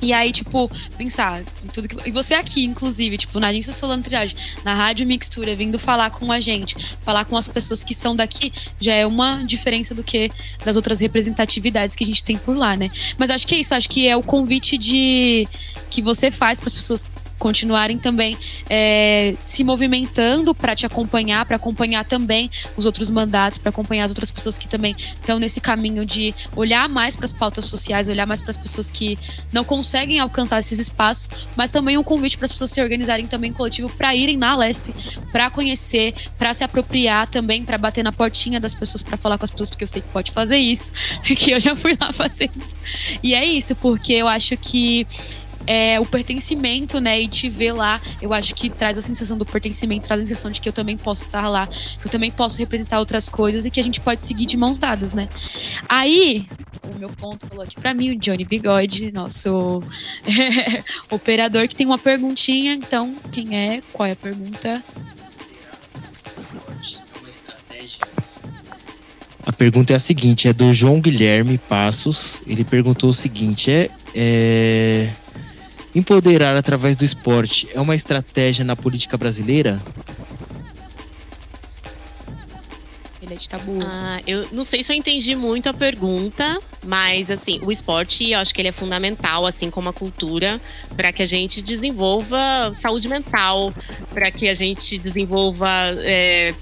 E aí, tipo, pensar em tudo que. E você aqui, inclusive, tipo, na agência Solano Triagem, na Rádio Mixtura, vindo falar com a gente, falar com as pessoas que são daqui, já é uma diferença do que das outras representatividades que a gente tem por lá, né? Mas acho que é isso, acho que é o convite de que você faz para as pessoas continuarem também é, se movimentando para te acompanhar, para acompanhar também os outros mandatos, para acompanhar as outras pessoas que também estão nesse caminho de olhar mais para as pautas sociais, olhar mais para as pessoas que não conseguem alcançar esses espaços, mas também um convite para as pessoas se organizarem também coletivo para irem na Lesp, para conhecer, para se apropriar também, para bater na portinha das pessoas, para falar com as pessoas, porque eu sei que pode fazer isso, que eu já fui lá fazer isso. E é isso, porque eu acho que é, o pertencimento, né? E te ver lá, eu acho que traz a sensação do pertencimento, traz a sensação de que eu também posso estar lá, que eu também posso representar outras coisas e que a gente pode seguir de mãos dadas, né? Aí, o meu ponto falou aqui pra mim, o Johnny Bigode, nosso operador, que tem uma perguntinha. Então, quem é? Qual é a pergunta? A pergunta é a seguinte, é do João Guilherme Passos. Ele perguntou o seguinte: é, é Empoderar através do esporte é uma estratégia na política brasileira? Ele é de tabu. Ah, eu não sei se eu entendi muito a pergunta, mas assim, o esporte eu acho que ele é fundamental, assim como a cultura, para que a gente desenvolva saúde mental, para que a gente desenvolva é,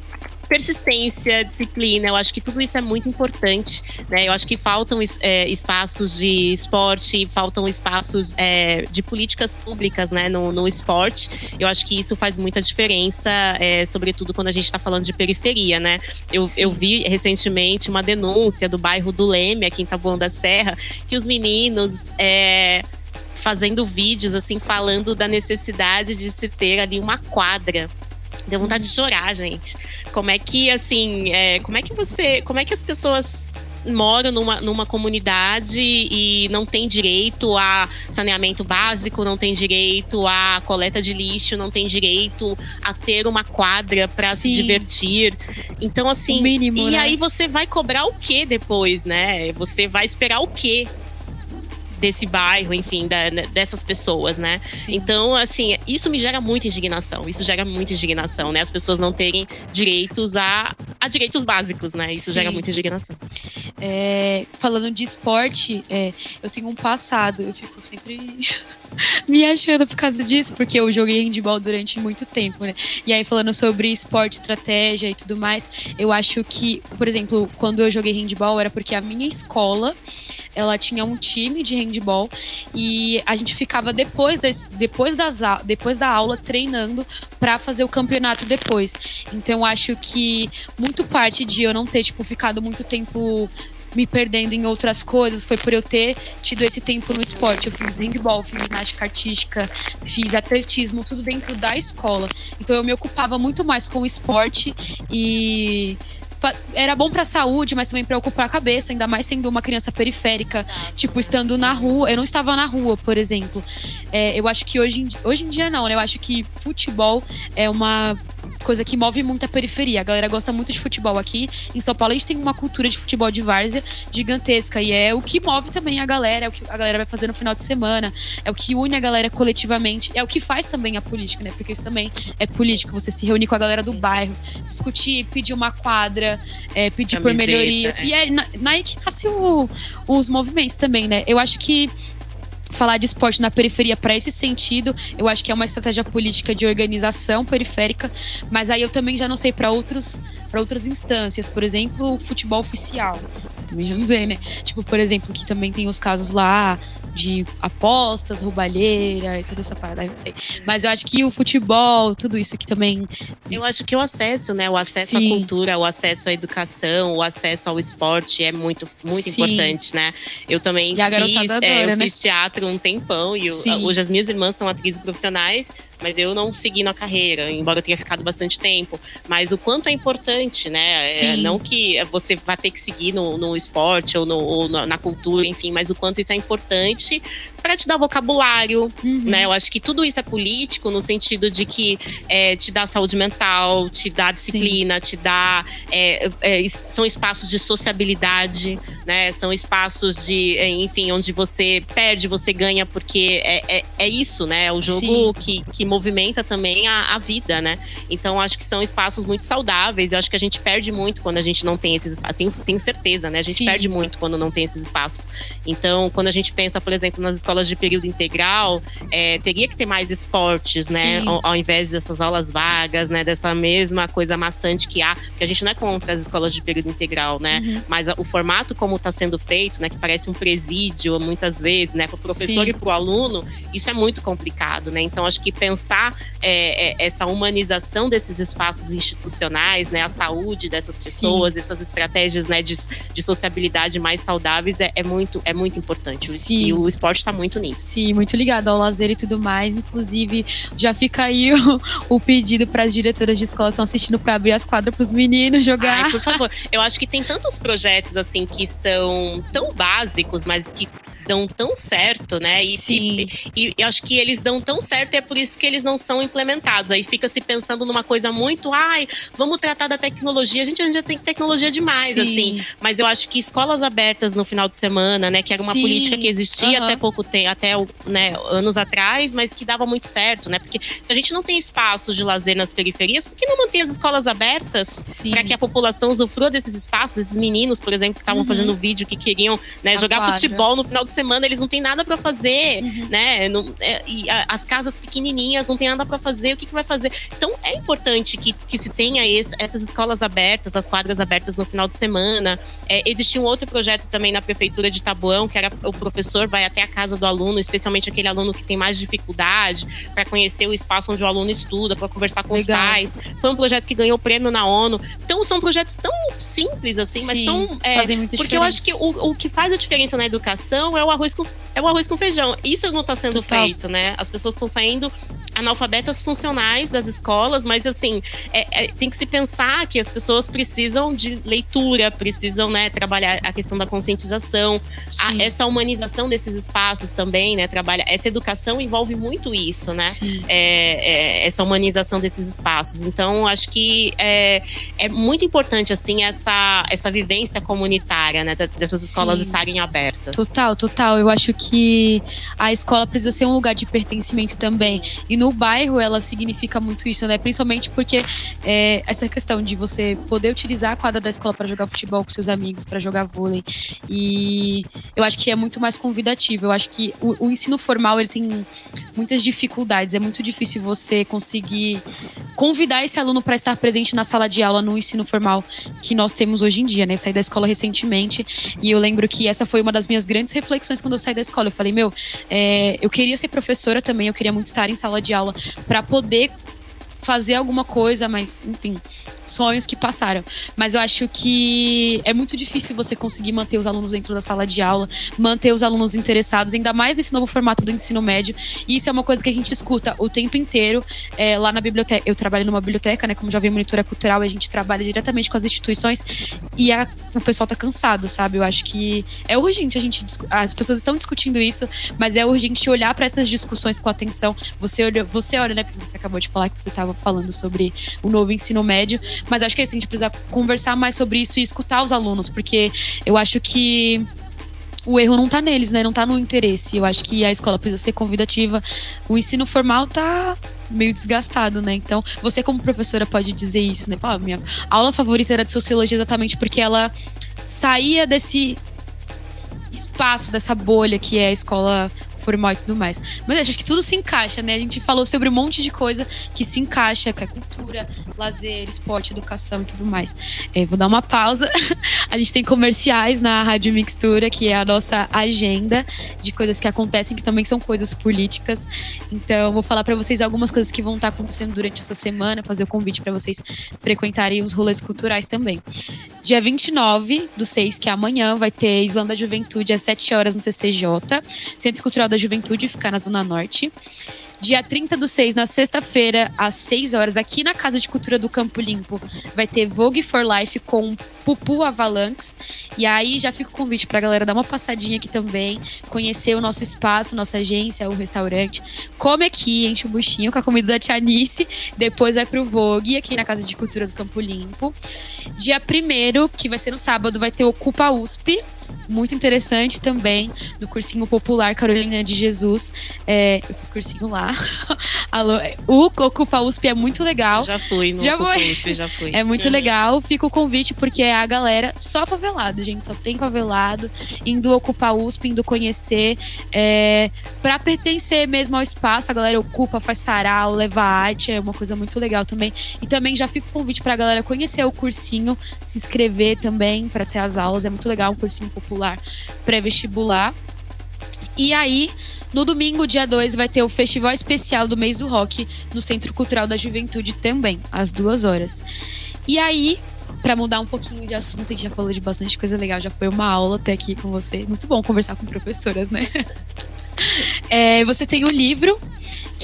persistência, disciplina, eu acho que tudo isso é muito importante, né? Eu acho que faltam é, espaços de esporte, faltam espaços é, de políticas públicas, né, no, no, esporte. Eu acho que isso faz muita diferença, é, sobretudo quando a gente está falando de periferia, né? Eu, eu vi recentemente uma denúncia do bairro do Leme, aqui em Taboão da Serra, que os meninos é, fazendo vídeos assim falando da necessidade de se ter ali uma quadra Deu vontade de chorar, gente. Como é que, assim, é, como é que você. Como é que as pessoas moram numa, numa comunidade e não tem direito a saneamento básico, não tem direito a coleta de lixo, não tem direito a ter uma quadra para se divertir. Então, assim. Mínimo, e né? aí você vai cobrar o quê depois, né? Você vai esperar o quê desse bairro, enfim, da, né, dessas pessoas, né? Sim. Então, assim, isso me gera muita indignação. Isso gera muita indignação, né? As pessoas não terem direitos a, a direitos básicos, né? Isso Sim. gera muita indignação. É, falando de esporte, é, eu tenho um passado, eu fico sempre me achando por causa disso, porque eu joguei handball durante muito tempo, né? E aí, falando sobre esporte, estratégia e tudo mais, eu acho que, por exemplo, quando eu joguei handball era porque a minha escola ela tinha um time de handball e a gente ficava depois, das, depois, das, depois da aula treinando para fazer o campeonato depois. Então acho que muito parte de eu não ter tipo ficado muito tempo me perdendo em outras coisas foi por eu ter tido esse tempo no esporte. Eu fiz handball, fiz ginástica artística, fiz atletismo, tudo dentro da escola. Então eu me ocupava muito mais com o esporte e era bom pra saúde, mas também pra ocupar a cabeça, ainda mais sendo uma criança periférica, tipo, estando na rua. Eu não estava na rua, por exemplo. É, eu acho que hoje hoje em dia não, né? Eu acho que futebol é uma coisa que move muito a periferia. A galera gosta muito de futebol aqui. Em São Paulo a gente tem uma cultura de futebol de várzea gigantesca e é o que move também a galera, é o que a galera vai fazer no final de semana, é o que une a galera coletivamente, é o que faz também a política, né? Porque isso também é político, você se reunir com a galera do bairro, discutir, pedir uma quadra, é, pedir Camiseta, por melhorias. É. E é na, que nasce o, os movimentos também, né? Eu acho que falar de esporte na periferia para esse sentido, eu acho que é uma estratégia política de organização periférica, mas aí eu também já não sei para outros para outras instâncias, por exemplo, o futebol oficial. Já não sei, né? Tipo, por exemplo, que também tem os casos lá de apostas, roubalheira e toda essa parada, eu não sei. Mas eu acho que o futebol, tudo isso que também. Eu acho que o acesso, né? O acesso Sim. à cultura, o acesso à educação, o acesso ao esporte é muito, muito Sim. importante, né? Eu também fiz, é, eu né? fiz teatro um tempão e eu, hoje as minhas irmãs são atrizes profissionais, mas eu não segui na carreira, embora eu tenha ficado bastante tempo. Mas o quanto é importante, né? É, não que você vá ter que seguir no, no esporte ou, no, ou na cultura, enfim, mas o quanto isso é importante para te dar vocabulário, uhum. né? Eu acho que tudo isso é político no sentido de que é, te dá saúde mental, te dá disciplina, Sim. te dá é, é, são espaços de sociabilidade, né? São espaços de, é, enfim, onde você perde, você ganha, porque é, é, é isso, né? É o jogo que, que movimenta também a, a vida, né? Então acho que são espaços muito saudáveis. Eu acho que a gente perde muito quando a gente não tem esses espaços. Tenho, tenho certeza, né? A gente Sim. perde muito quando não tem esses espaços. Então, quando a gente pensa, por exemplo, nas escolas de período integral, é, teria que ter mais esportes, né? Ao, ao, invés dessas aulas vagas, né? Dessa mesma coisa maçante que há, que a gente não é contra as escolas de período integral, né? Uhum. Mas a, o formato como está sendo feito, né? Que parece um presídio muitas vezes, né? Para o professor Sim. e para o aluno, isso é muito complicado, né? Então acho que pensar é, é, essa humanização desses espaços institucionais, né? A saúde dessas pessoas, Sim. essas estratégias, né? De, de sociabilidade mais saudáveis é, é muito é muito importante. Sim. E o esporte está muito nisso. Sim, muito ligado ao lazer e tudo mais. Inclusive, já fica aí o, o pedido para as diretoras de escola que estão assistindo para abrir as quadras para os meninos jogar. Ai, por favor. Eu acho que tem tantos projetos assim que são tão básicos, mas que dão tão certo, né? E, Sim. E, e, eu acho que eles dão tão certo e é por isso que eles não são implementados. Aí fica se pensando numa coisa muito, ai, vamos tratar da tecnologia. A gente, a gente já tem tecnologia demais, Sim. assim. Mas eu acho que escolas abertas no final de semana, né? Que era uma Sim. política que existia uhum. até pouco tempo, até né, anos atrás, mas que dava muito certo, né? Porque se a gente não tem espaços de lazer nas periferias, por que não manter as escolas abertas para que a população usufrua desses espaços? Esses meninos, por exemplo, que estavam uhum. fazendo vídeo que queriam né, jogar futebol no final de semana, eles não têm nada para fazer, uhum. né? Não, é, e a, as casas pequenininhas não tem nada para fazer, o que, que vai fazer? Então é importante que, que se tenha esse, essas escolas abertas, as quadras abertas no final de semana. É, existia um outro projeto também na prefeitura de Tabuão, que era o professor vai até a casa do aluno, especialmente aquele aluno que tem mais dificuldade, para conhecer o espaço onde o aluno estuda, para conversar com Legal. os pais. Foi um projeto que ganhou prêmio na ONU. Então são projetos tão simples assim, Sim, mas tão é, fazem muita porque diferença. eu acho que o, o que faz a diferença na educação é o arroz com, é o arroz com feijão. Isso não está sendo Total. feito, né? As pessoas estão saindo analfabetas funcionais das escolas, mas assim, é, é, tem que se pensar que as pessoas precisam de leitura, precisam, né, trabalhar a questão da conscientização, a, essa humanização desses espaços também, né, trabalha, essa educação envolve muito isso, né, é, é, essa humanização desses espaços. Então, acho que é, é muito importante, assim, essa, essa vivência comunitária, né, dessas escolas Sim. estarem abertas. Total, total. Eu acho que a escola precisa ser um lugar de pertencimento também. E no bairro ela significa muito isso, né? Principalmente porque é, essa questão de você poder utilizar a quadra da escola para jogar futebol com seus amigos, para jogar vôlei. E eu acho que é muito mais convidativo. Eu acho que o, o ensino formal ele tem muitas dificuldades. É muito difícil você conseguir convidar esse aluno para estar presente na sala de aula no ensino formal que nós temos hoje em dia, né? Eu saí da escola recentemente e eu lembro que essa foi uma das minhas grandes reflexões quando eu saí da escola. Eu falei, meu, é, eu queria ser professora também, eu queria muito estar em sala de aula para poder fazer alguma coisa, mas enfim, sonhos que passaram. Mas eu acho que é muito difícil você conseguir manter os alunos dentro da sala de aula, manter os alunos interessados, ainda mais nesse novo formato do ensino médio. E isso é uma coisa que a gente escuta o tempo inteiro é, lá na biblioteca. Eu trabalho numa biblioteca, né? Como já vi monitora cultural, a gente trabalha diretamente com as instituições e a, o pessoal tá cansado, sabe? Eu acho que é urgente a gente. As pessoas estão discutindo isso, mas é urgente olhar para essas discussões com atenção. Você olha, você olha, né? Porque você acabou de falar que você estava falando sobre o novo ensino médio, mas acho que isso, a gente precisa conversar mais sobre isso e escutar os alunos, porque eu acho que o erro não tá neles, né? Não tá no interesse. Eu acho que a escola precisa ser convidativa. O ensino formal tá meio desgastado, né? Então, você como professora pode dizer isso, né? Minha aula favorita era de sociologia exatamente porque ela saía desse espaço, dessa bolha que é a escola formal e tudo mais. Mas acho que tudo se encaixa, né? A gente falou sobre um monte de coisa que se encaixa, que é cultura, lazer, esporte, educação e tudo mais. É, vou dar uma pausa. a gente tem comerciais na Rádio Mixtura, que é a nossa agenda de coisas que acontecem, que também são coisas políticas. Então, vou falar para vocês algumas coisas que vão estar acontecendo durante essa semana, fazer o convite para vocês frequentarem os rolês culturais também. Dia 29 do 6, que é amanhã, vai ter Islândia Juventude às 7 horas no CCJ, Centro Cultural da Juventude, ficar na Zona Norte. Dia 30 do 6, na sexta-feira, às 6 horas, aqui na Casa de Cultura do Campo Limpo, vai ter Vogue for Life com Pupu Avalanx. E aí já fica o convite pra galera dar uma passadinha aqui também, conhecer o nosso espaço, nossa agência, o restaurante. Come aqui, enche o buchinho com a comida da Tianice. Depois vai pro Vogue, aqui na Casa de Cultura do Campo Limpo. Dia 1 que vai ser no sábado, vai ter Ocupa USP, muito interessante também, do cursinho popular Carolina de Jesus. É, eu fiz cursinho lá. Alô, o Ocupa USP é muito legal. Já fui no já Ocupa. USP, já fui. É muito uhum. legal. Fica o convite porque é a galera só favelado, gente. Só tem favelado. Indo ocupar USP, indo conhecer. É, para pertencer mesmo ao espaço, a galera ocupa, faz sarau, leva arte. É uma coisa muito legal também. E também já fica o convite pra galera conhecer o cursinho, se inscrever também para ter as aulas. É muito legal, um cursinho popular pré-vestibular. E aí, no domingo, dia 2, vai ter o Festival Especial do Mês do Rock no Centro Cultural da Juventude também, às duas horas. E aí, para mudar um pouquinho de assunto, a gente já falou de bastante coisa legal, já foi uma aula até aqui com você. Muito bom conversar com professoras, né? É, você tem o um livro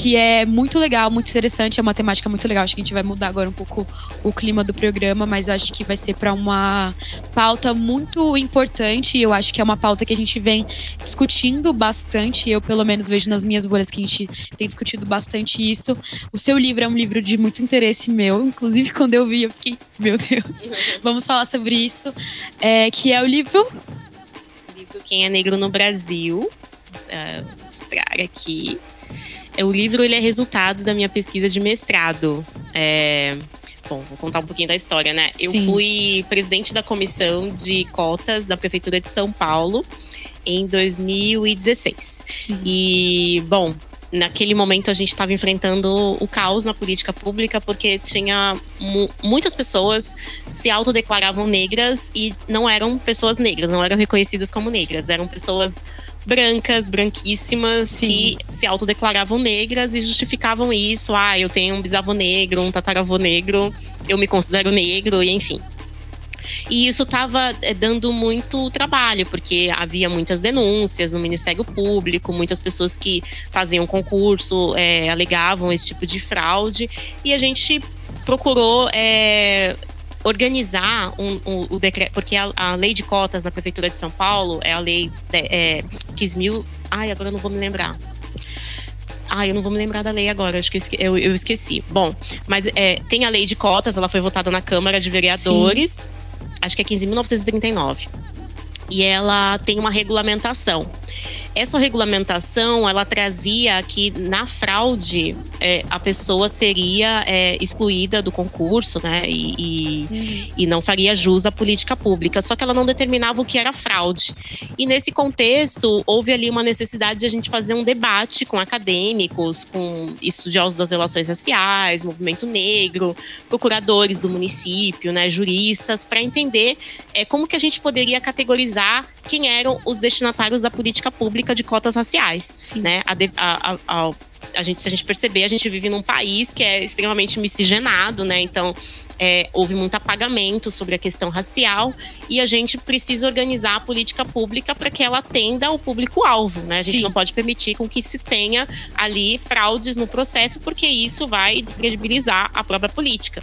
que é muito legal, muito interessante, é uma temática muito legal. Acho que a gente vai mudar agora um pouco o clima do programa, mas acho que vai ser para uma pauta muito importante. Eu acho que é uma pauta que a gente vem discutindo bastante. Eu, pelo menos, vejo nas minhas bolhas que a gente tem discutido bastante isso. O seu livro é um livro de muito interesse meu, inclusive quando eu vi, eu fiquei, meu Deus, vamos falar sobre isso. É, que é o livro. O livro Quem é Negro no Brasil. Uh, mostrar aqui. O livro ele é resultado da minha pesquisa de mestrado. É, bom, vou contar um pouquinho da história, né? Eu Sim. fui presidente da comissão de cotas da Prefeitura de São Paulo em 2016. Sim. E, bom, naquele momento a gente estava enfrentando o caos na política pública porque tinha mu muitas pessoas se autodeclaravam negras e não eram pessoas negras, não eram reconhecidas como negras, eram pessoas brancas, branquíssimas, Sim. que se autodeclaravam negras e justificavam isso. Ah, eu tenho um bisavô negro, um tataravô negro, eu me considero negro, e enfim. E isso estava é, dando muito trabalho, porque havia muitas denúncias no Ministério Público, muitas pessoas que faziam concurso é, alegavam esse tipo de fraude, e a gente procurou é, organizar um, um, o decreto, porque a, a, lei de cotas da Prefeitura de São Paulo é a lei é, 15 mil. Ai, agora eu não vou me lembrar. Ah, eu não vou me lembrar da lei agora, acho que eu, eu esqueci. Bom, mas é, tem a lei de cotas, ela foi votada na Câmara de Vereadores, Sim. Acho que é 15.939. E ela tem uma regulamentação. Essa regulamentação, ela trazia que na fraude é, a pessoa seria é, excluída do concurso, né? E, e, e, não faria jus à política pública. Só que ela não determinava o que era fraude. E nesse contexto, houve ali uma necessidade de a gente fazer um debate com acadêmicos, com estudiosos das relações raciais, movimento negro, procuradores do município, né? Juristas, para entender é, como que a gente poderia categorizar quem eram os destinatários da política pública de cotas raciais, né? A, a, a, a, gente, se a gente perceber, a gente vive num país que é extremamente miscigenado, né? Então, é, houve muito apagamento sobre a questão racial e a gente precisa organizar a política pública para que ela atenda ao público-alvo. Né? A gente Sim. não pode permitir com que se tenha ali fraudes no processo, porque isso vai descredibilizar a própria política.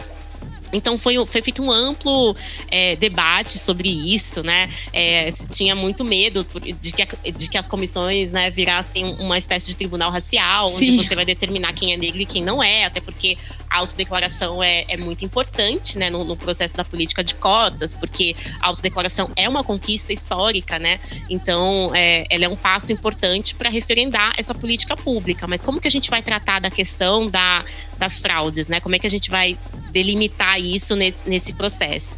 Então foi, foi feito um amplo é, debate sobre isso, né? É, se tinha muito medo de que, de que as comissões né, virassem uma espécie de tribunal racial, Sim. onde você vai determinar quem é negro e quem não é, até porque a autodeclaração é, é muito importante né, no, no, processo da política de cotas, porque a autodeclaração é uma conquista histórica, né? Então é, ela é um passo importante para referendar essa política pública. Mas como que a gente vai tratar da questão da, das fraudes, né? Como é que a gente vai delimitar isso nesse, nesse processo?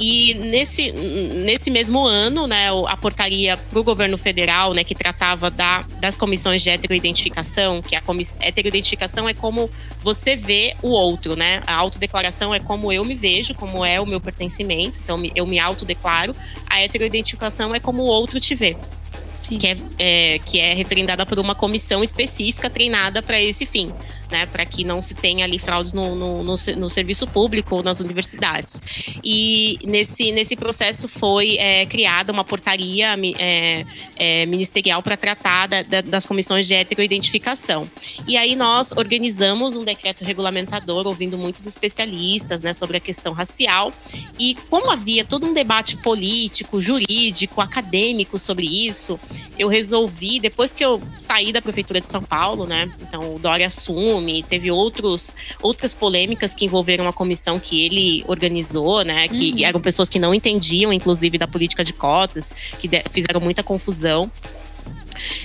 E nesse, nesse mesmo ano, né, a portaria para o governo federal, né, que tratava da, das comissões de heteroidentificação, que a heteroidentificação é como você vê o outro, né? A autodeclaração é como eu me vejo, como é o meu pertencimento, então eu me autodeclaro. A heteroidentificação é como o outro te vê. Sim. Que, é, é, que é referendada por uma comissão específica treinada para esse fim né, para que não se tenha ali fraudes no, no, no, no, serviço público ou nas universidades. E nesse, nesse processo foi é, criada uma portaria é, é, ministerial para tratar da, da, das comissões de heteroidentificação. E aí nós organizamos um decreto regulamentador, ouvindo muitos especialistas né, sobre a questão racial. E como havia todo um debate político, jurídico, acadêmico sobre isso, eu resolvi, depois que eu saí da Prefeitura de São Paulo, né, então o Dória assume, filme, teve outros, outras polêmicas que envolveram a comissão que ele organizou, né? Que uhum. eram pessoas que não entendiam, inclusive, da política de cotas, que fizeram muita confusão.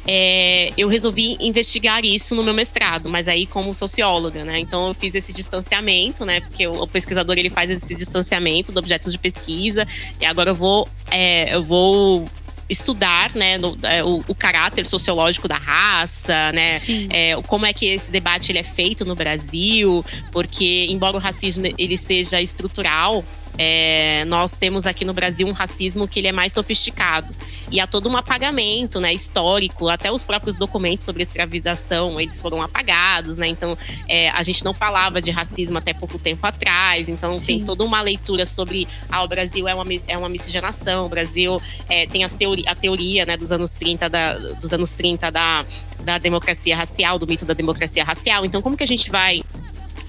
É, eu resolvi investigar isso no meu mestrado, mas aí como socióloga, né? Então eu fiz esse distanciamento, né? Porque o, pesquisador ele faz esse distanciamento de objetos de pesquisa e agora eu vou, é, eu vou estudar né, no, é, o, o, caráter sociológico da raça, né? É, como é que esse debate ele é feito no Brasil, porque embora o racismo ele seja estrutural, é, nós temos aqui no Brasil um racismo que ele é mais sofisticado e há todo um apagamento, né, histórico, até os próprios documentos sobre escravização eles foram apagados, né? Então é, a gente não falava de racismo até pouco tempo atrás, então Sim. tem toda uma leitura sobre ah, o Brasil é uma, é uma miscigenação, o Brasil é, tem as teori, a teoria né, dos anos 30 da, dos anos 30 da, da democracia racial, do mito da democracia racial. Então, como que a gente vai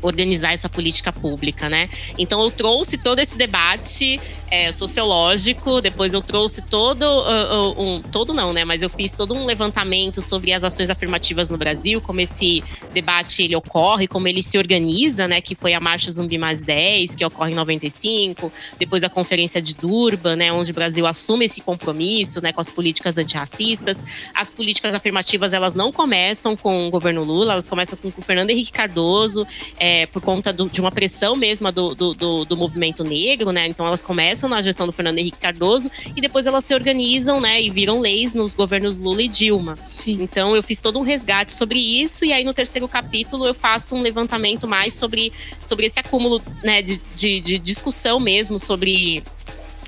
organizar essa política pública, né? Então eu trouxe todo esse debate é, sociológico, depois eu trouxe todo uh, um todo não, né? Mas eu fiz todo um levantamento sobre as ações afirmativas no Brasil, como esse debate ele ocorre, como ele se organiza, né? Que foi a Marcha Zumbi Mais 10, que ocorre em 95, depois a Conferência de Durban, né? Onde o Brasil assume esse compromisso, né? Com as políticas antirracistas. As políticas afirmativas elas não começam com o governo Lula, elas começam com o Fernando Henrique Cardoso. É, é, por conta do, de uma pressão mesma do, do, do, movimento negro, né? Então elas começam na gestão do Fernando Henrique Cardoso e depois elas se organizam, né? E viram leis nos governos Lula e Dilma. Sim. Então eu fiz todo um resgate sobre isso e aí no terceiro capítulo eu faço um levantamento mais sobre, sobre esse acúmulo, né? de, de, de discussão mesmo sobre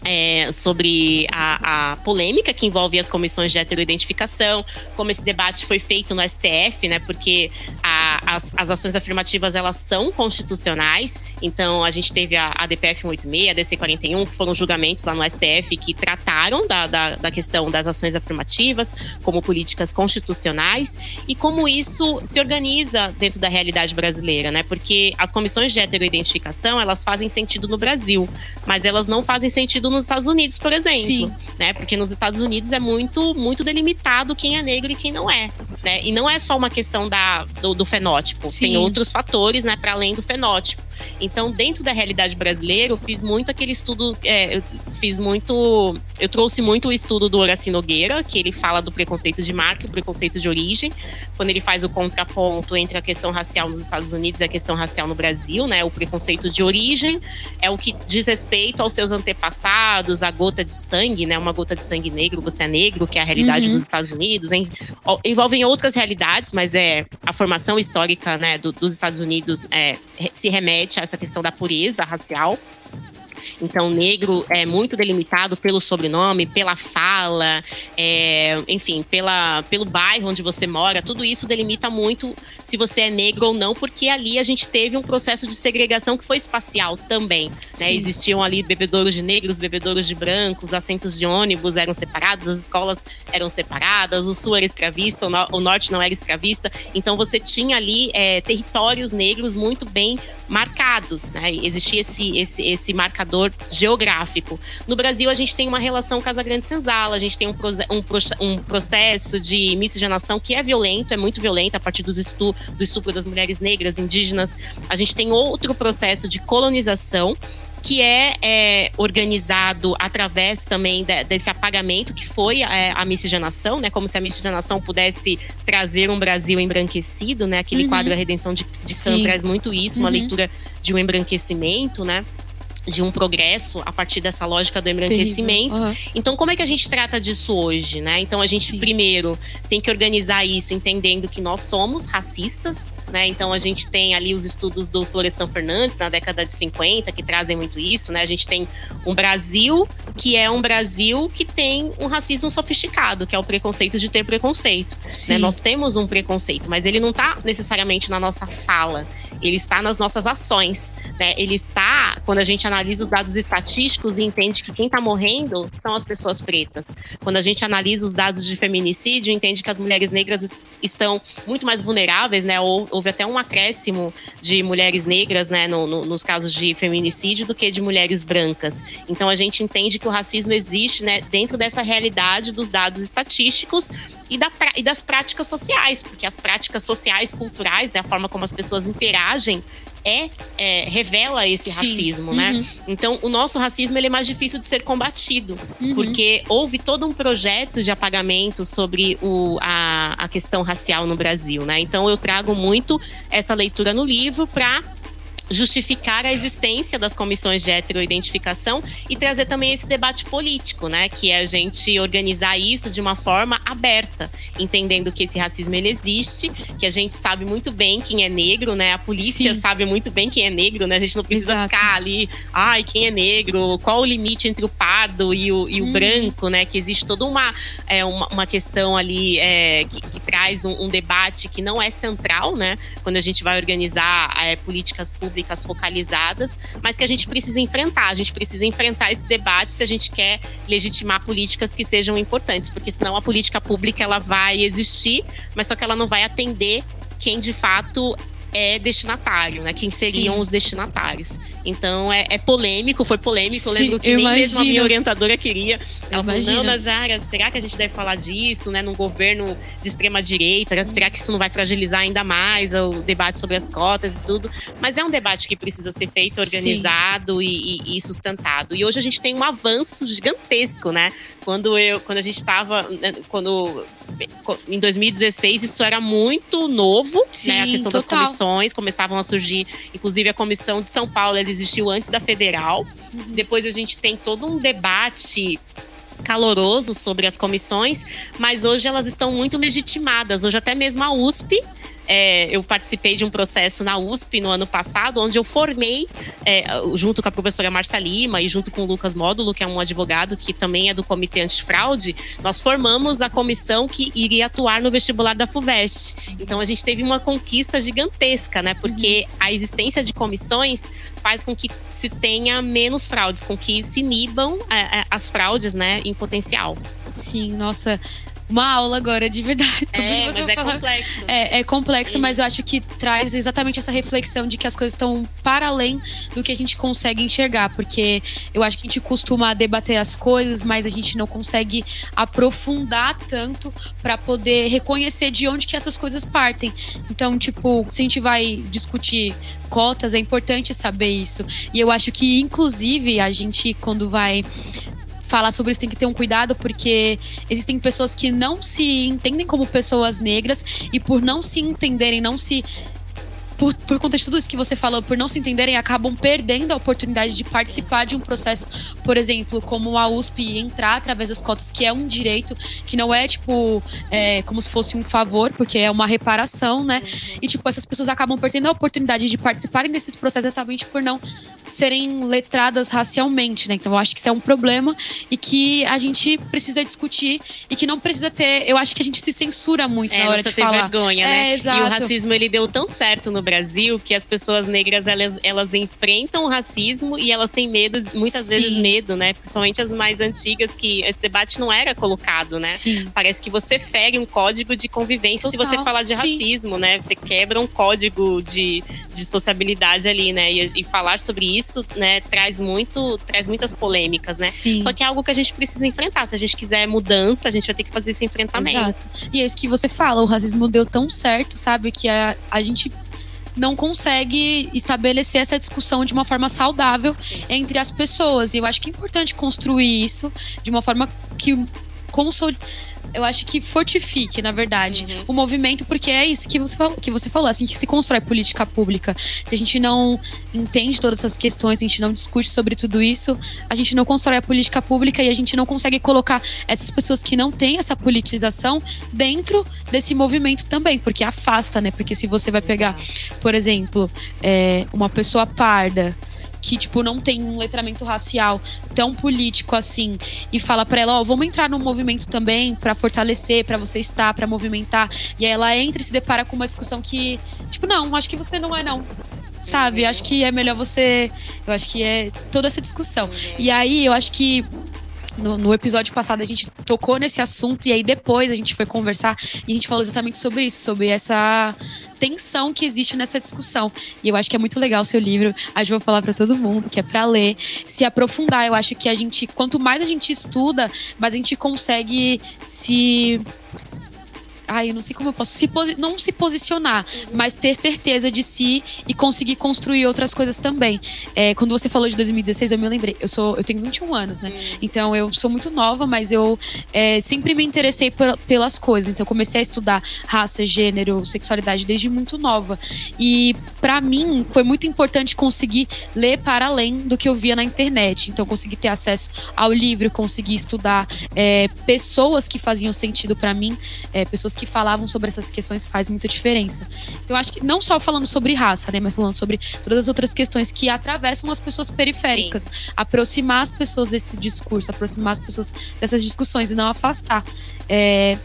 é, sobre a, a, polêmica que envolve as comissões de heteroidentificação, como esse debate foi feito no STF, né? Porque a, as, as, ações afirmativas elas são constitucionais. Então a gente teve a, a DPF 186, a DC 41, que foram julgamentos lá no STF que trataram da, da, da questão das ações afirmativas como políticas constitucionais e como isso se organiza dentro da realidade brasileira, né? Porque as comissões de heteroidentificação elas fazem sentido no Brasil, mas elas não fazem sentido no nos Estados Unidos, por exemplo. Sim. Né? Porque nos Estados Unidos é muito, muito delimitado quem é negro e quem não é. Né? E não é só uma questão da, do, do fenótipo, Sim. tem outros fatores, né, para além do fenótipo. Então, dentro da realidade brasileira, eu fiz muito aquele estudo, é, eu fiz muito, eu trouxe muito o estudo do Horaci Nogueira, que ele fala do preconceito de marca e o preconceito de origem, quando ele faz o contraponto entre a questão racial nos Estados Unidos e a questão racial no Brasil, né? O preconceito de origem é o que diz respeito aos seus antepassados a gota de sangue, né? Uma gota de sangue negro, você é negro, que é a realidade uhum. dos Estados Unidos. Hein? Envolvem outras realidades, mas é a formação histórica né, do, dos Estados Unidos é, se remete a essa questão da pureza racial. Então, negro é muito delimitado pelo sobrenome, pela fala, é, enfim, pela, pelo bairro onde você mora. Tudo isso delimita muito se você é negro ou não, porque ali a gente teve um processo de segregação que foi espacial também. Né? Existiam ali bebedouros de negros, bebedouros de brancos, assentos de ônibus eram separados, as escolas eram separadas, o sul era escravista, o, norte não era escravista. Então você tinha ali é, territórios negros muito bem marcados, né? Existia esse, esse, esse marcador geográfico. No Brasil, a gente tem uma relação Casa Grande Senzala, a gente tem um, um, um processo de miscigenação que é violento, é muito violento a partir dos estu, do estupro das mulheres negras, indígenas. A gente tem outro processo de colonização que é, é, organizado através também de, desse apagamento que foi é, a miscigenação, né? Como se a miscigenação pudesse trazer um Brasil embranquecido, né? Aquele uhum. quadro A Redenção de, de Sam traz muito isso, uma uhum. leitura de um embranquecimento, né? De um progresso a partir dessa lógica do embranquecimento. Uhum. Então, como é que a gente trata disso hoje, né? Então, a gente Sim. primeiro tem que organizar isso entendendo que nós somos racistas, né? Então a gente tem ali os estudos do Florestan Fernandes na década de 50 que trazem muito isso, né? A gente tem um Brasil que é um Brasil que tem um racismo sofisticado, que é o preconceito de ter preconceito. Né? Nós temos um preconceito, mas ele não está necessariamente na nossa fala, ele está nas nossas ações, né? Ele está quando a gente analisa os dados estatísticos e entende que quem está morrendo são as pessoas pretas. Quando a gente analisa os dados de feminicídio, entende que as mulheres negras estão muito mais vulneráveis, né? Ou houve até um acréscimo de mulheres negras, né, no, no, nos casos de feminicídio, do que de mulheres brancas. Então a gente entende que o racismo existe, né, dentro dessa realidade dos dados estatísticos e, da, e das práticas sociais, porque as práticas sociais, culturais, né, a forma como as pessoas interagem, é, é, revela esse Sim. racismo, né? uhum. né? Então, o nosso racismo ele é mais difícil de ser combatido, uhum. porque houve todo um projeto de apagamento sobre o, a, a questão racial no Brasil, né? Então, eu trago muito essa leitura no livro para justificar a existência das comissões de heteroidentificação e trazer também esse debate político, né? Que é a gente organizar isso de uma forma aberta, entendendo que esse racismo ele existe, que a gente sabe muito bem quem é negro, né? A polícia Sim. sabe muito bem quem é negro, né? A gente não precisa Exato. ficar ali, ai, quem é negro, qual o limite entre o pardo e o, e o hum. branco, né? Que existe toda uma, é, uma, uma questão ali é, que, que, traz um, um, debate que não é central, né? Quando a gente vai organizar é, políticas públicas públicas focalizadas, mas que a gente precisa enfrentar. A gente precisa enfrentar esse debate se a gente quer legitimar políticas que sejam importantes, porque senão a política pública ela vai existir, mas só que ela não vai atender quem de fato é destinatário, né? Quem seriam Sim. os destinatários. Então é, é, polêmico, foi polêmico. Sim, eu lembro que eu nem imagino. mesmo a minha orientadora queria. Ela falou: não, Najara, será que a gente deve falar disso, né? Num governo de extrema direita? Será que isso não vai fragilizar ainda mais o debate sobre as cotas e tudo? Mas é um debate que precisa ser feito, organizado e, e, e, sustentado. E hoje a gente tem um avanço gigantesco, né? Quando eu, quando a gente estava, né, quando em 2016 isso era muito novo, Sim, né? A questão total. das comissões começavam a surgir, inclusive a comissão de São Paulo, eles existiu antes da federal. Depois a gente tem todo um debate caloroso sobre as comissões, mas hoje elas estão muito legitimadas. Hoje até mesmo a USP é, eu participei de um processo na USP no ano passado, onde eu formei, é, junto com a professora Marcia Lima e junto com o Lucas Módulo, que é um advogado que também é do Comitê Antifraude, nós formamos a comissão que iria atuar no vestibular da FUVEST. Então a gente teve uma conquista gigantesca, né? Porque a existência de comissões faz com que se tenha menos fraudes, com que se inibam é, é as fraudes, né, em potencial. Sim, nossa, uma aula agora, de verdade. É, mas é complexo. É, é complexo, mas eu acho que traz exatamente essa reflexão de que as coisas estão para além do que a gente consegue enxergar. Porque eu acho que a gente costuma debater as coisas, mas a gente não consegue aprofundar tanto para poder reconhecer de onde que essas coisas partem. Então, tipo, se a gente vai discutir cotas, é importante saber isso. E eu acho que, inclusive, a gente, quando vai falar sobre isso tem que ter um cuidado, porque existem pessoas que não se entendem como pessoas negras e por não se entenderem, não se por, por conta de tudo isso que você falou, por não se entenderem, acabam perdendo a oportunidade de participar de um processo, por exemplo, como a USP entrar através das cotas, que é um direito, que não é tipo é, como se fosse um favor, porque é uma reparação, né? E tipo, essas pessoas acabam perdendo a oportunidade de participarem desses processos exatamente por não serem letradas racialmente, né? Então eu acho que isso é um problema e que a gente precisa discutir e que não precisa ter. Eu acho que a gente se censura muito é, na hora de falar. vergonha, é, né? Exato. E o racismo ele deu tão certo no Brasil que as pessoas negras elas, elas enfrentam o racismo e elas têm medo, muitas Sim. vezes medo, né? Principalmente as mais antigas que esse debate não era colocado, né? Sim. Parece que você fere um código de convivência se Total. você falar de Sim. racismo, né? Você quebra um código de, de sociabilidade ali, né? E, e falar sobre isso, né, traz muito, traz muitas polêmicas, né? Sim. Só que é algo que a gente precisa enfrentar. Se a gente quiser mudança, a gente vai ter que fazer esse enfrentamento. Exato. E é isso que você fala, o racismo deu tão certo, sabe, que a, a gente não consegue estabelecer essa discussão de uma forma saudável entre as pessoas. E eu acho que é importante construir isso de uma forma que consol... eu acho que fortifique, na verdade, Uhum. o movimento, porque é isso que você falou, que você falou, assim que se constrói política pública. Se a gente não entende todas essas questões, a gente não discute sobre tudo isso, a gente não constrói a política pública e a gente não consegue colocar essas pessoas que não têm essa politização dentro desse movimento também, porque afasta, né? Porque se você vai pegar, por exemplo, é, uma pessoa parda que tipo não tem um letramento racial tão político assim e fala pra ela, ó, vamos entrar num movimento também pra fortalecer, pra você estar, pra movimentar, e aí ela entra e se depara com uma discussão que, tipo, não, acho que você não é não. Sabe? Acho que é melhor você, eu acho que é toda essa discussão. E aí eu acho que no, no episódio passado a gente tocou nesse assunto e aí depois a gente foi conversar e a gente falou exatamente sobre isso, sobre essa tensão que existe nessa discussão. E eu acho que é muito legal o seu livro. A gente vai falar para todo mundo que é para ler, se aprofundar. Eu acho que a gente, quanto mais a gente estuda, mais a gente consegue se Ai, eu não sei como eu posso. Se não se posicionar, mas ter certeza de si e conseguir construir outras coisas também. É, quando você falou de 2016, eu me lembrei. Eu, sou, eu tenho 21 anos, né? Então eu sou muito nova, mas eu é, sempre me interessei por- pelas coisas. Então eu comecei a estudar raça, gênero, sexualidade desde muito nova. E pra mim foi muito importante conseguir ler para além do que eu via na internet. Então consegui ter acesso ao livro, consegui estudar é, pessoas que faziam sentido pra mim, é, pessoas que falavam sobre essas questões faz muita diferença. Então, eu acho que não só falando sobre raça, né, mas falando sobre todas as outras questões que atravessam as pessoas periféricas, aproximar as pessoas desse discurso, aproximar as pessoas dessas discussões e não afastar. É,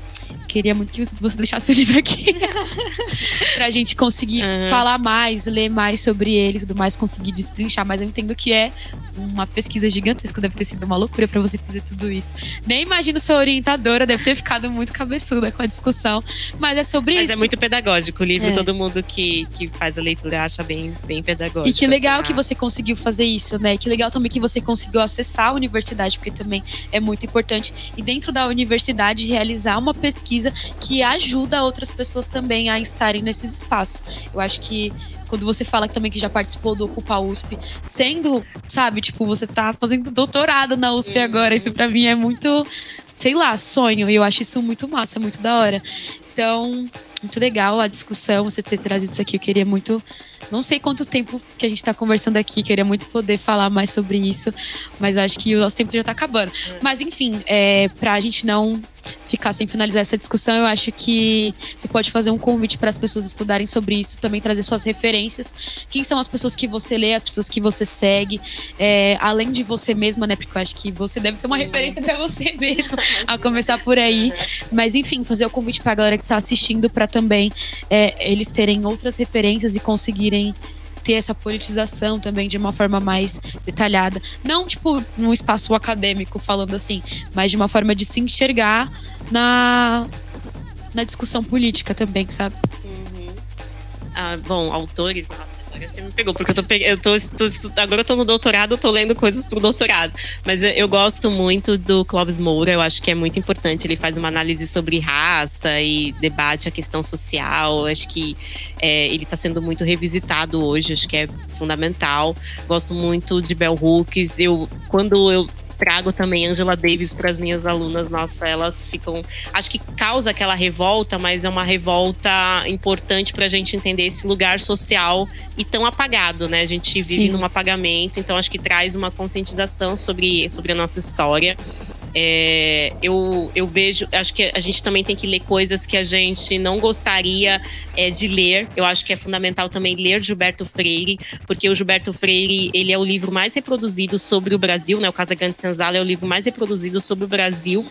queria muito que você deixasse o livro aqui pra gente conseguir Uhum. falar mais, ler mais sobre ele e tudo mais, conseguir destrinchar. Mas eu entendo que é uma pesquisa gigantesca, deve ter sido uma loucura pra você fazer tudo isso. Nem imagino sua orientadora, deve ter ficado muito cabeçuda com a discussão. Mas é sobre Mas isso. é muito pedagógico. O livro, É. todo mundo que, que faz a leitura acha bem, bem pedagógico. E que legal assim, que você conseguiu fazer isso, né? Que legal também que você conseguiu acessar a universidade, porque também é muito importante. E dentro da universidade, realizar uma pesquisa que ajuda outras pessoas também a estarem nesses espaços. Eu acho que quando você fala que também que já participou do Ocupa USP, sendo, sabe, tipo, você tá fazendo doutorado na USP agora, isso pra mim é muito, sei lá, sonho. E eu acho isso muito massa, muito da hora. Então, muito legal a discussão, você ter trazido isso aqui. Eu queria muito. Não sei quanto tempo que a gente tá conversando aqui, queria muito poder falar mais sobre isso, mas eu acho que o nosso tempo já tá acabando. Mas enfim, é, pra gente não ficar sem finalizar essa discussão, eu acho que você pode fazer um convite para as pessoas estudarem sobre isso, também trazer suas referências. Quem são as pessoas que você lê, as pessoas que você segue, é, além de você mesma, né? Porque eu acho que você deve ser uma referência para você mesmo, a começar por aí. Mas enfim, fazer o convite pra galera que tá assistindo para também é, eles terem outras referências e conseguirem ter essa politização também de uma forma mais detalhada. Não, tipo, num espaço acadêmico, falando assim, mas de uma forma de se enxergar na, na discussão política também, sabe? Ah, bom, autores, nossa, você me pegou, porque eu tô, eu tô, tô- agora eu tô no doutorado, eu tô lendo coisas pro doutorado. Mas eu, eu gosto muito do Clóvis Moura, eu acho que é muito importante. Ele faz uma análise sobre raça e debate a questão social. Eu acho que é, ele tá sendo muito revisitado hoje, acho que é fundamental. Gosto muito de Bell Hooks. Eu, quando eu trago também Angela Davis para as minhas alunas. Nossa, elas ficam. Acho que causa aquela revolta, mas é uma revolta importante para a gente entender esse lugar social e tão apagado, né? A gente vive Sim. num apagamento, então acho que traz uma conscientização sobre, sobre a nossa história. É, eu, eu vejo, acho que a gente também tem que ler coisas que a gente não gostaria é, de ler. Eu acho que é fundamental também ler Gilberto Freire, porque o Gilberto Freire ele é o livro mais reproduzido sobre o Brasil, né? O Casa Grande Senzala é o livro mais reproduzido sobre o Brasil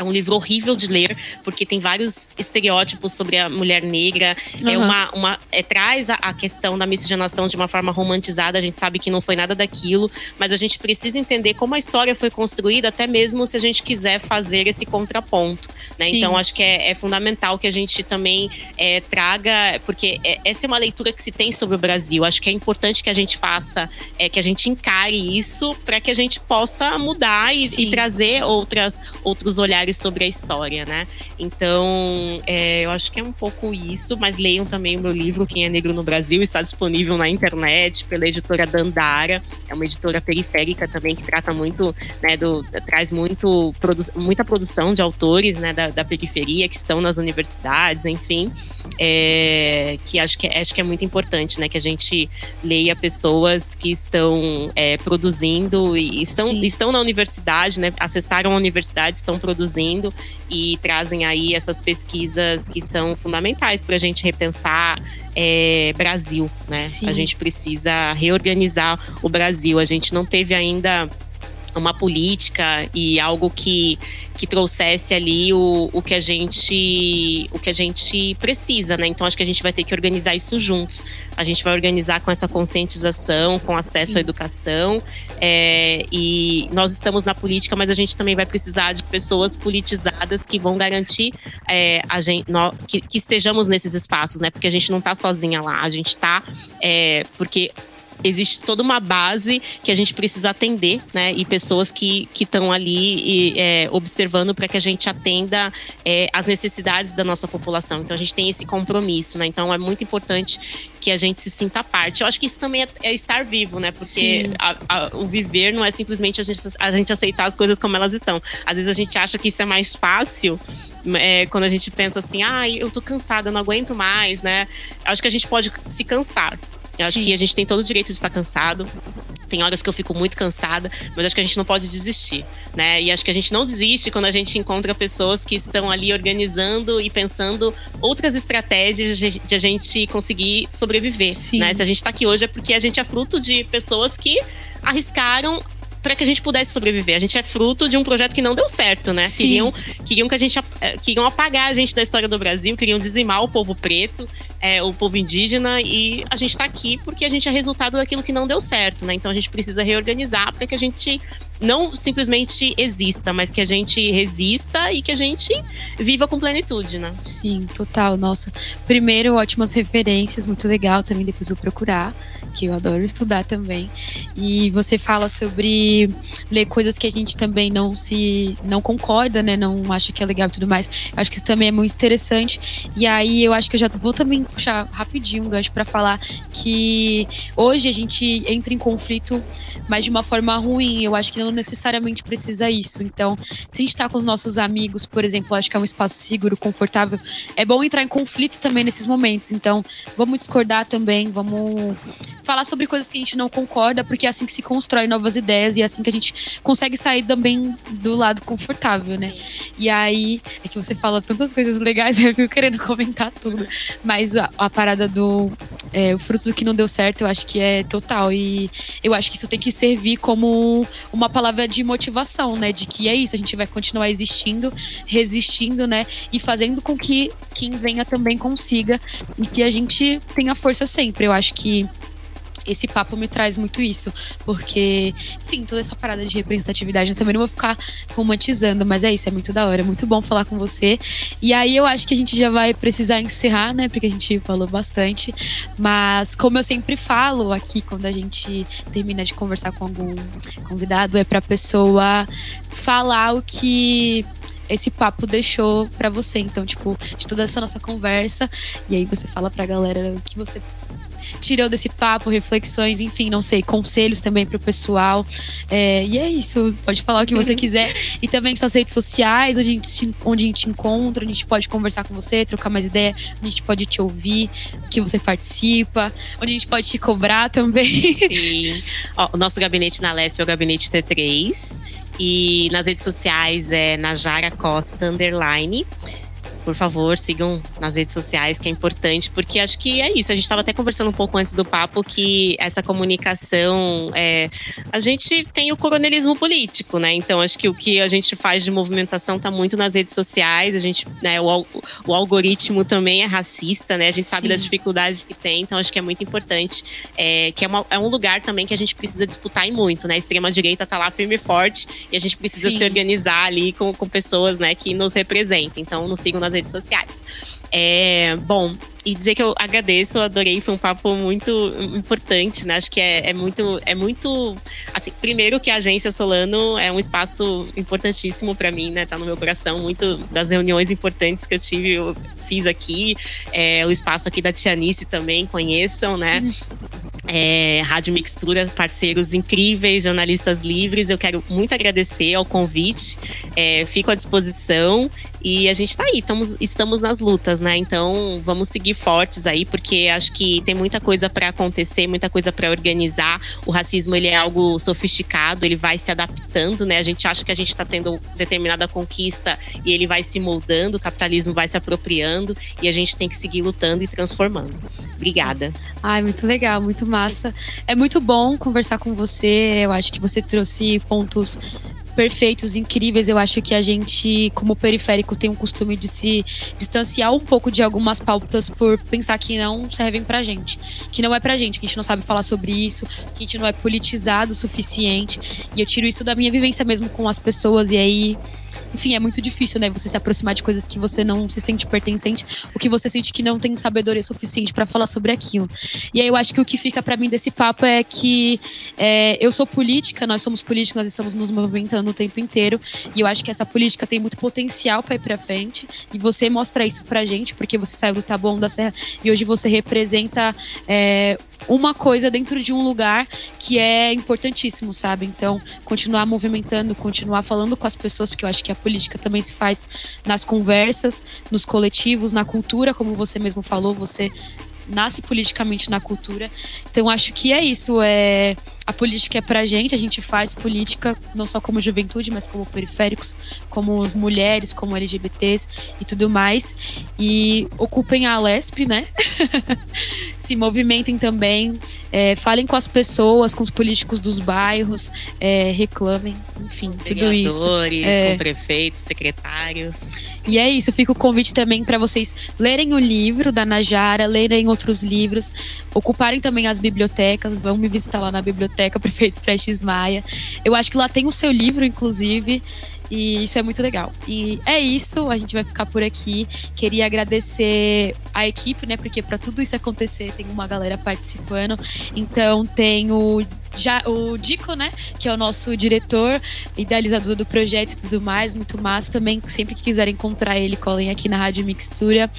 é um livro horrível de ler, porque tem vários estereótipos sobre a mulher negra. Uhum. É uma, uma é, traz a, a, questão da miscigenação de uma forma romantizada. A gente sabe que não foi nada daquilo, mas a gente precisa entender como a história foi construída, até mesmo se a gente quiser fazer esse contraponto. Né? Então, acho que é, é, fundamental que a gente também é, traga, porque é, essa é uma leitura que se tem sobre o Brasil. Acho que é importante que a gente faça, é, que a gente encare isso para que a gente possa mudar e, e trazer outras, outros olhares sobre a história, né? Então, é, eu acho que é um pouco isso, mas leiam também o meu livro, Quem é Negro no Brasil, está disponível na internet pela editora Dandara, é uma editora periférica também que trata muito, né, do, traz muito, produ muita produção de autores, né, da, da, periferia que estão nas universidades, enfim, é, que acho que, é, acho que é muito importante, né, que a gente leia pessoas que estão é, produzindo e estão, estão na universidade, né, acessaram a universidade, estão produzindo produzindo e trazem aí essas pesquisas que são fundamentais para a gente repensar é, Brasil, né? Sim. A gente precisa reorganizar o Brasil. A gente não teve ainda uma política e algo que, que trouxesse ali o, o que a gente o que a gente precisa, né? Então acho que a gente vai ter que organizar isso juntos. A gente vai organizar com essa conscientização, com acesso Sim. à educação. É, e nós estamos na política, mas a gente também vai precisar de pessoas politizadas que vão garantir é, a gente, que, que, estejamos nesses espaços, né? Porque a gente não está sozinha lá, a gente está é, porque existe toda uma base que a gente precisa atender, né? E pessoas que estão ali e, é, observando para que a gente atenda é, as necessidades da nossa população. Então a gente tem esse compromisso, né? Então é muito importante que a gente se sinta parte. Eu acho que isso também é, é estar vivo, né? Porque a, a, o viver não é simplesmente a gente, a gente aceitar as coisas como elas estão. Às vezes a gente acha que isso é mais fácil é, quando a gente pensa assim, ah, eu tô cansada, não aguento mais, né? Acho que a gente pode se cansar. Eu acho Sim. que a gente tem todo o direito de estar cansado. Tem horas que eu fico muito cansada, mas acho que a gente não pode desistir, né? E acho que a gente não desiste quando a gente encontra pessoas que estão ali organizando e pensando outras estratégias de a gente conseguir sobreviver, né? Se a gente está aqui hoje é porque a gente é fruto de pessoas que arriscaram para que a gente pudesse sobreviver. A gente é fruto de um projeto que não deu certo, né? Queriam, queriam que a gente eh, queriam apagar a gente da história do Brasil, queriam dizimar o povo preto, é, o povo indígena e a gente está aqui porque a gente é resultado daquilo que não deu certo, né? Então a gente precisa reorganizar para que a gente não simplesmente exista, mas que a gente resista e que a gente viva com plenitude, né? Sim, total. Nossa, primeiro ótimas referências, muito legal também depois vou procurar que eu adoro estudar também. E você fala sobre ler coisas que a gente também não se não concorda, né? Não acha que é legal e tudo mais. Acho que isso também é muito interessante. E aí eu acho que eu já vou também puxar rapidinho um gancho para falar que hoje a gente entra em conflito, mas de uma forma ruim. Eu acho que não necessariamente precisa isso. Então, se a gente tá com os nossos amigos, por exemplo, acho que é um espaço seguro, confortável, é bom entrar em conflito também nesses momentos. Então, vamos discordar também, vamos falar sobre coisas que a gente não concorda, porque é assim que se constrói novas ideias e é assim que a gente consegue sair também do lado confortável, né? E aí, é que você fala tantas coisas legais, eu fico querendo comentar tudo. Mas a, a parada do é, o fruto do que não deu certo, eu acho que é total. E eu acho que isso tem que servir como uma palavra de motivação, né? De que é isso, a gente vai continuar existindo, resistindo, né? E fazendo com que quem venha também consiga e que a gente tenha força sempre. Eu acho que esse papo me traz muito isso, porque, enfim, toda essa parada de representatividade eu também não vou ficar romantizando, mas é isso, é muito da hora, é muito bom falar com você. E aí eu acho que a gente já vai precisar encerrar, né, porque a gente falou bastante, mas como eu sempre falo aqui quando a gente termina de conversar com algum convidado, é pra pessoa falar o que esse papo deixou para você. Então, tipo, de toda essa nossa conversa, e aí você fala pra galera o que você tirou desse papo, reflexões, enfim, não sei, conselhos também pro pessoal. É, e é isso, pode falar o que você quiser. E também suas redes sociais, onde a, gente, onde a gente encontra, a gente pode conversar com você, trocar mais ideia, a gente pode te ouvir, que você participa, onde a gente pode te cobrar também. Sim. Ó, o nosso gabinete na Lesp é o gabinete T3. E nas redes sociais é Najara Costa Underline por favor, sigam nas redes sociais, que é importante, porque acho que é isso. A gente estava até conversando um pouco antes do papo que essa comunicação. É, a gente tem o coronelismo político, né? Então, acho que o que a gente faz de movimentação está muito nas redes sociais. A gente, né, o, o algoritmo também é racista, né? A gente Sim. sabe das dificuldades que tem, então acho que é muito importante. É, que é, uma, é, um lugar também que a gente precisa disputar e muito, né? A extrema-direita está lá firme e forte e a gente precisa Sim. se organizar ali com, com pessoas né, que nos representem. Então, nos sigam nas redes sociais. É, bom, e dizer que eu agradeço, eu adorei, foi um papo muito importante, né? Acho que é, é, muito, é muito, assim, primeiro que a agência Solano é um espaço importantíssimo para mim, né? Tá no meu coração, muito das reuniões importantes que eu tive, eu fiz aqui, é, o espaço aqui da Tianice também, conheçam, né? É, Rádio Mixtura, parceiros incríveis, jornalistas livres. Eu quero muito agradecer ao convite. É, fico à disposição e a gente tá aí, estamos, estamos nas lutas, né? Então vamos seguir fortes aí, porque acho que tem muita coisa para acontecer, muita coisa para organizar. O racismo ele é algo sofisticado, ele vai se adaptando, né? A gente acha que a gente está tendo determinada conquista e ele vai se moldando, o capitalismo vai se apropriando e a gente tem que seguir lutando e transformando. Obrigada. Ai, muito legal, muito massa. É muito bom conversar com você. Eu acho que você trouxe pontos perfeitos, incríveis. Eu acho que a gente, como periférico, tem um costume de se distanciar um pouco de algumas pautas por pensar que não servem pra gente. Que não é pra gente, que a gente não sabe falar sobre isso, que a gente não é politizado o suficiente. E eu tiro isso da minha vivência mesmo com as pessoas, e aí enfim, é muito difícil, né? Você se aproximar de coisas que você não se sente pertencente, o que você sente que não tem sabedoria suficiente para falar sobre aquilo. E aí eu acho que o que fica para mim desse papo é que é, eu sou política, nós somos políticos, nós estamos nos movimentando o tempo inteiro. E eu acho que essa política tem muito potencial para ir para frente. E você mostra isso pra gente, porque você saiu do Taboão da Serra e hoje você representa é, uma coisa dentro de um lugar que é importantíssimo, sabe? Então, continuar movimentando, continuar falando com as pessoas, porque eu acho que a política também se faz nas conversas, nos coletivos, na cultura, como você mesmo falou, você nasce politicamente na cultura. Então acho que é isso. É a política é pra gente, a gente faz política não só como juventude, mas como periféricos, como mulheres, como LGBTs e tudo mais. E ocupem a Lesp, né? Se movimentem também, é, falem com as pessoas, com os políticos dos bairros, é, reclamem, enfim, tudo isso. É. com prefeitos, secretários. E é isso, fica o convite também para vocês lerem o livro da Najara, lerem outros livros, ocuparem também as bibliotecas, vão me visitar lá na biblioteca Prefeito Prestes Maia. Eu acho que lá tem o seu livro, inclusive. E isso é muito legal. E é isso, a gente vai ficar por aqui. Queria agradecer a equipe, né? Porque para tudo isso acontecer tem uma galera participando. Então tem o já o Dico, né, que é o nosso diretor, idealizador do projeto e tudo mais, muito massa. Também, sempre que quiserem encontrar ele, colhem aqui na Rádio Mixtura.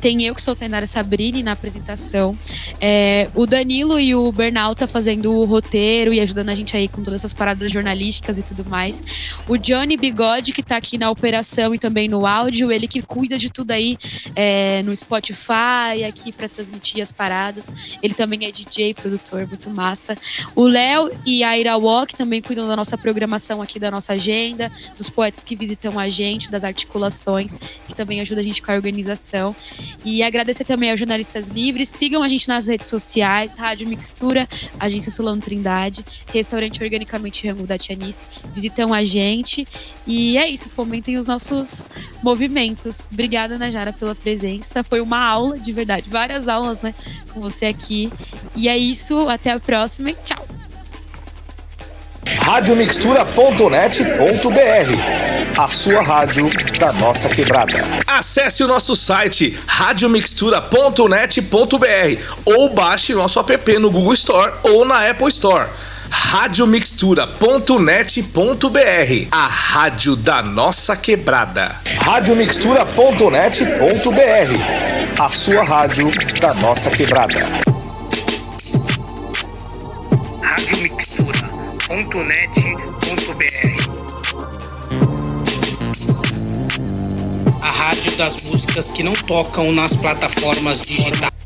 Tem eu, que sou Tainara Sabrini, na apresentação. É, o Danilo e o Bernal tá fazendo o roteiro e ajudando a gente aí com todas essas paradas jornalísticas e tudo mais. O Johnny Bigode, que tá aqui na operação e também no áudio, ele que cuida de tudo aí é, no Spotify, aqui para transmitir as paradas. Ele também é DJ, produtor, muito massa. O Léo e a Ira Walk também cuidam da nossa programação aqui, da nossa agenda, dos poetas que visitam a gente, das articulações, que também ajuda a gente com a organização. E agradecer também aos jornalistas livres. Sigam a gente nas redes sociais, Rádio Mixtura, Agência Solano Trindade, Restaurante Organicamente Rango da Tianice. Visitam a gente. E é isso, fomentem os nossos movimentos. Obrigada, Najara, pela presença. Foi uma aula, de verdade. Várias aulas, né, com você aqui. E é isso, até a próxima e tchau! radiomixtura.net.br A sua rádio da nossa quebrada. Acesse o nosso site radiomixtura.net.br ou baixe nosso app no Google Store ou na Apple Store radiomixtura.net.br A rádio da nossa quebrada. radiomixtura.net.br A sua rádio da nossa quebrada. radiomixtura.net.br A rádio das músicas que não tocam nas plataformas digitais.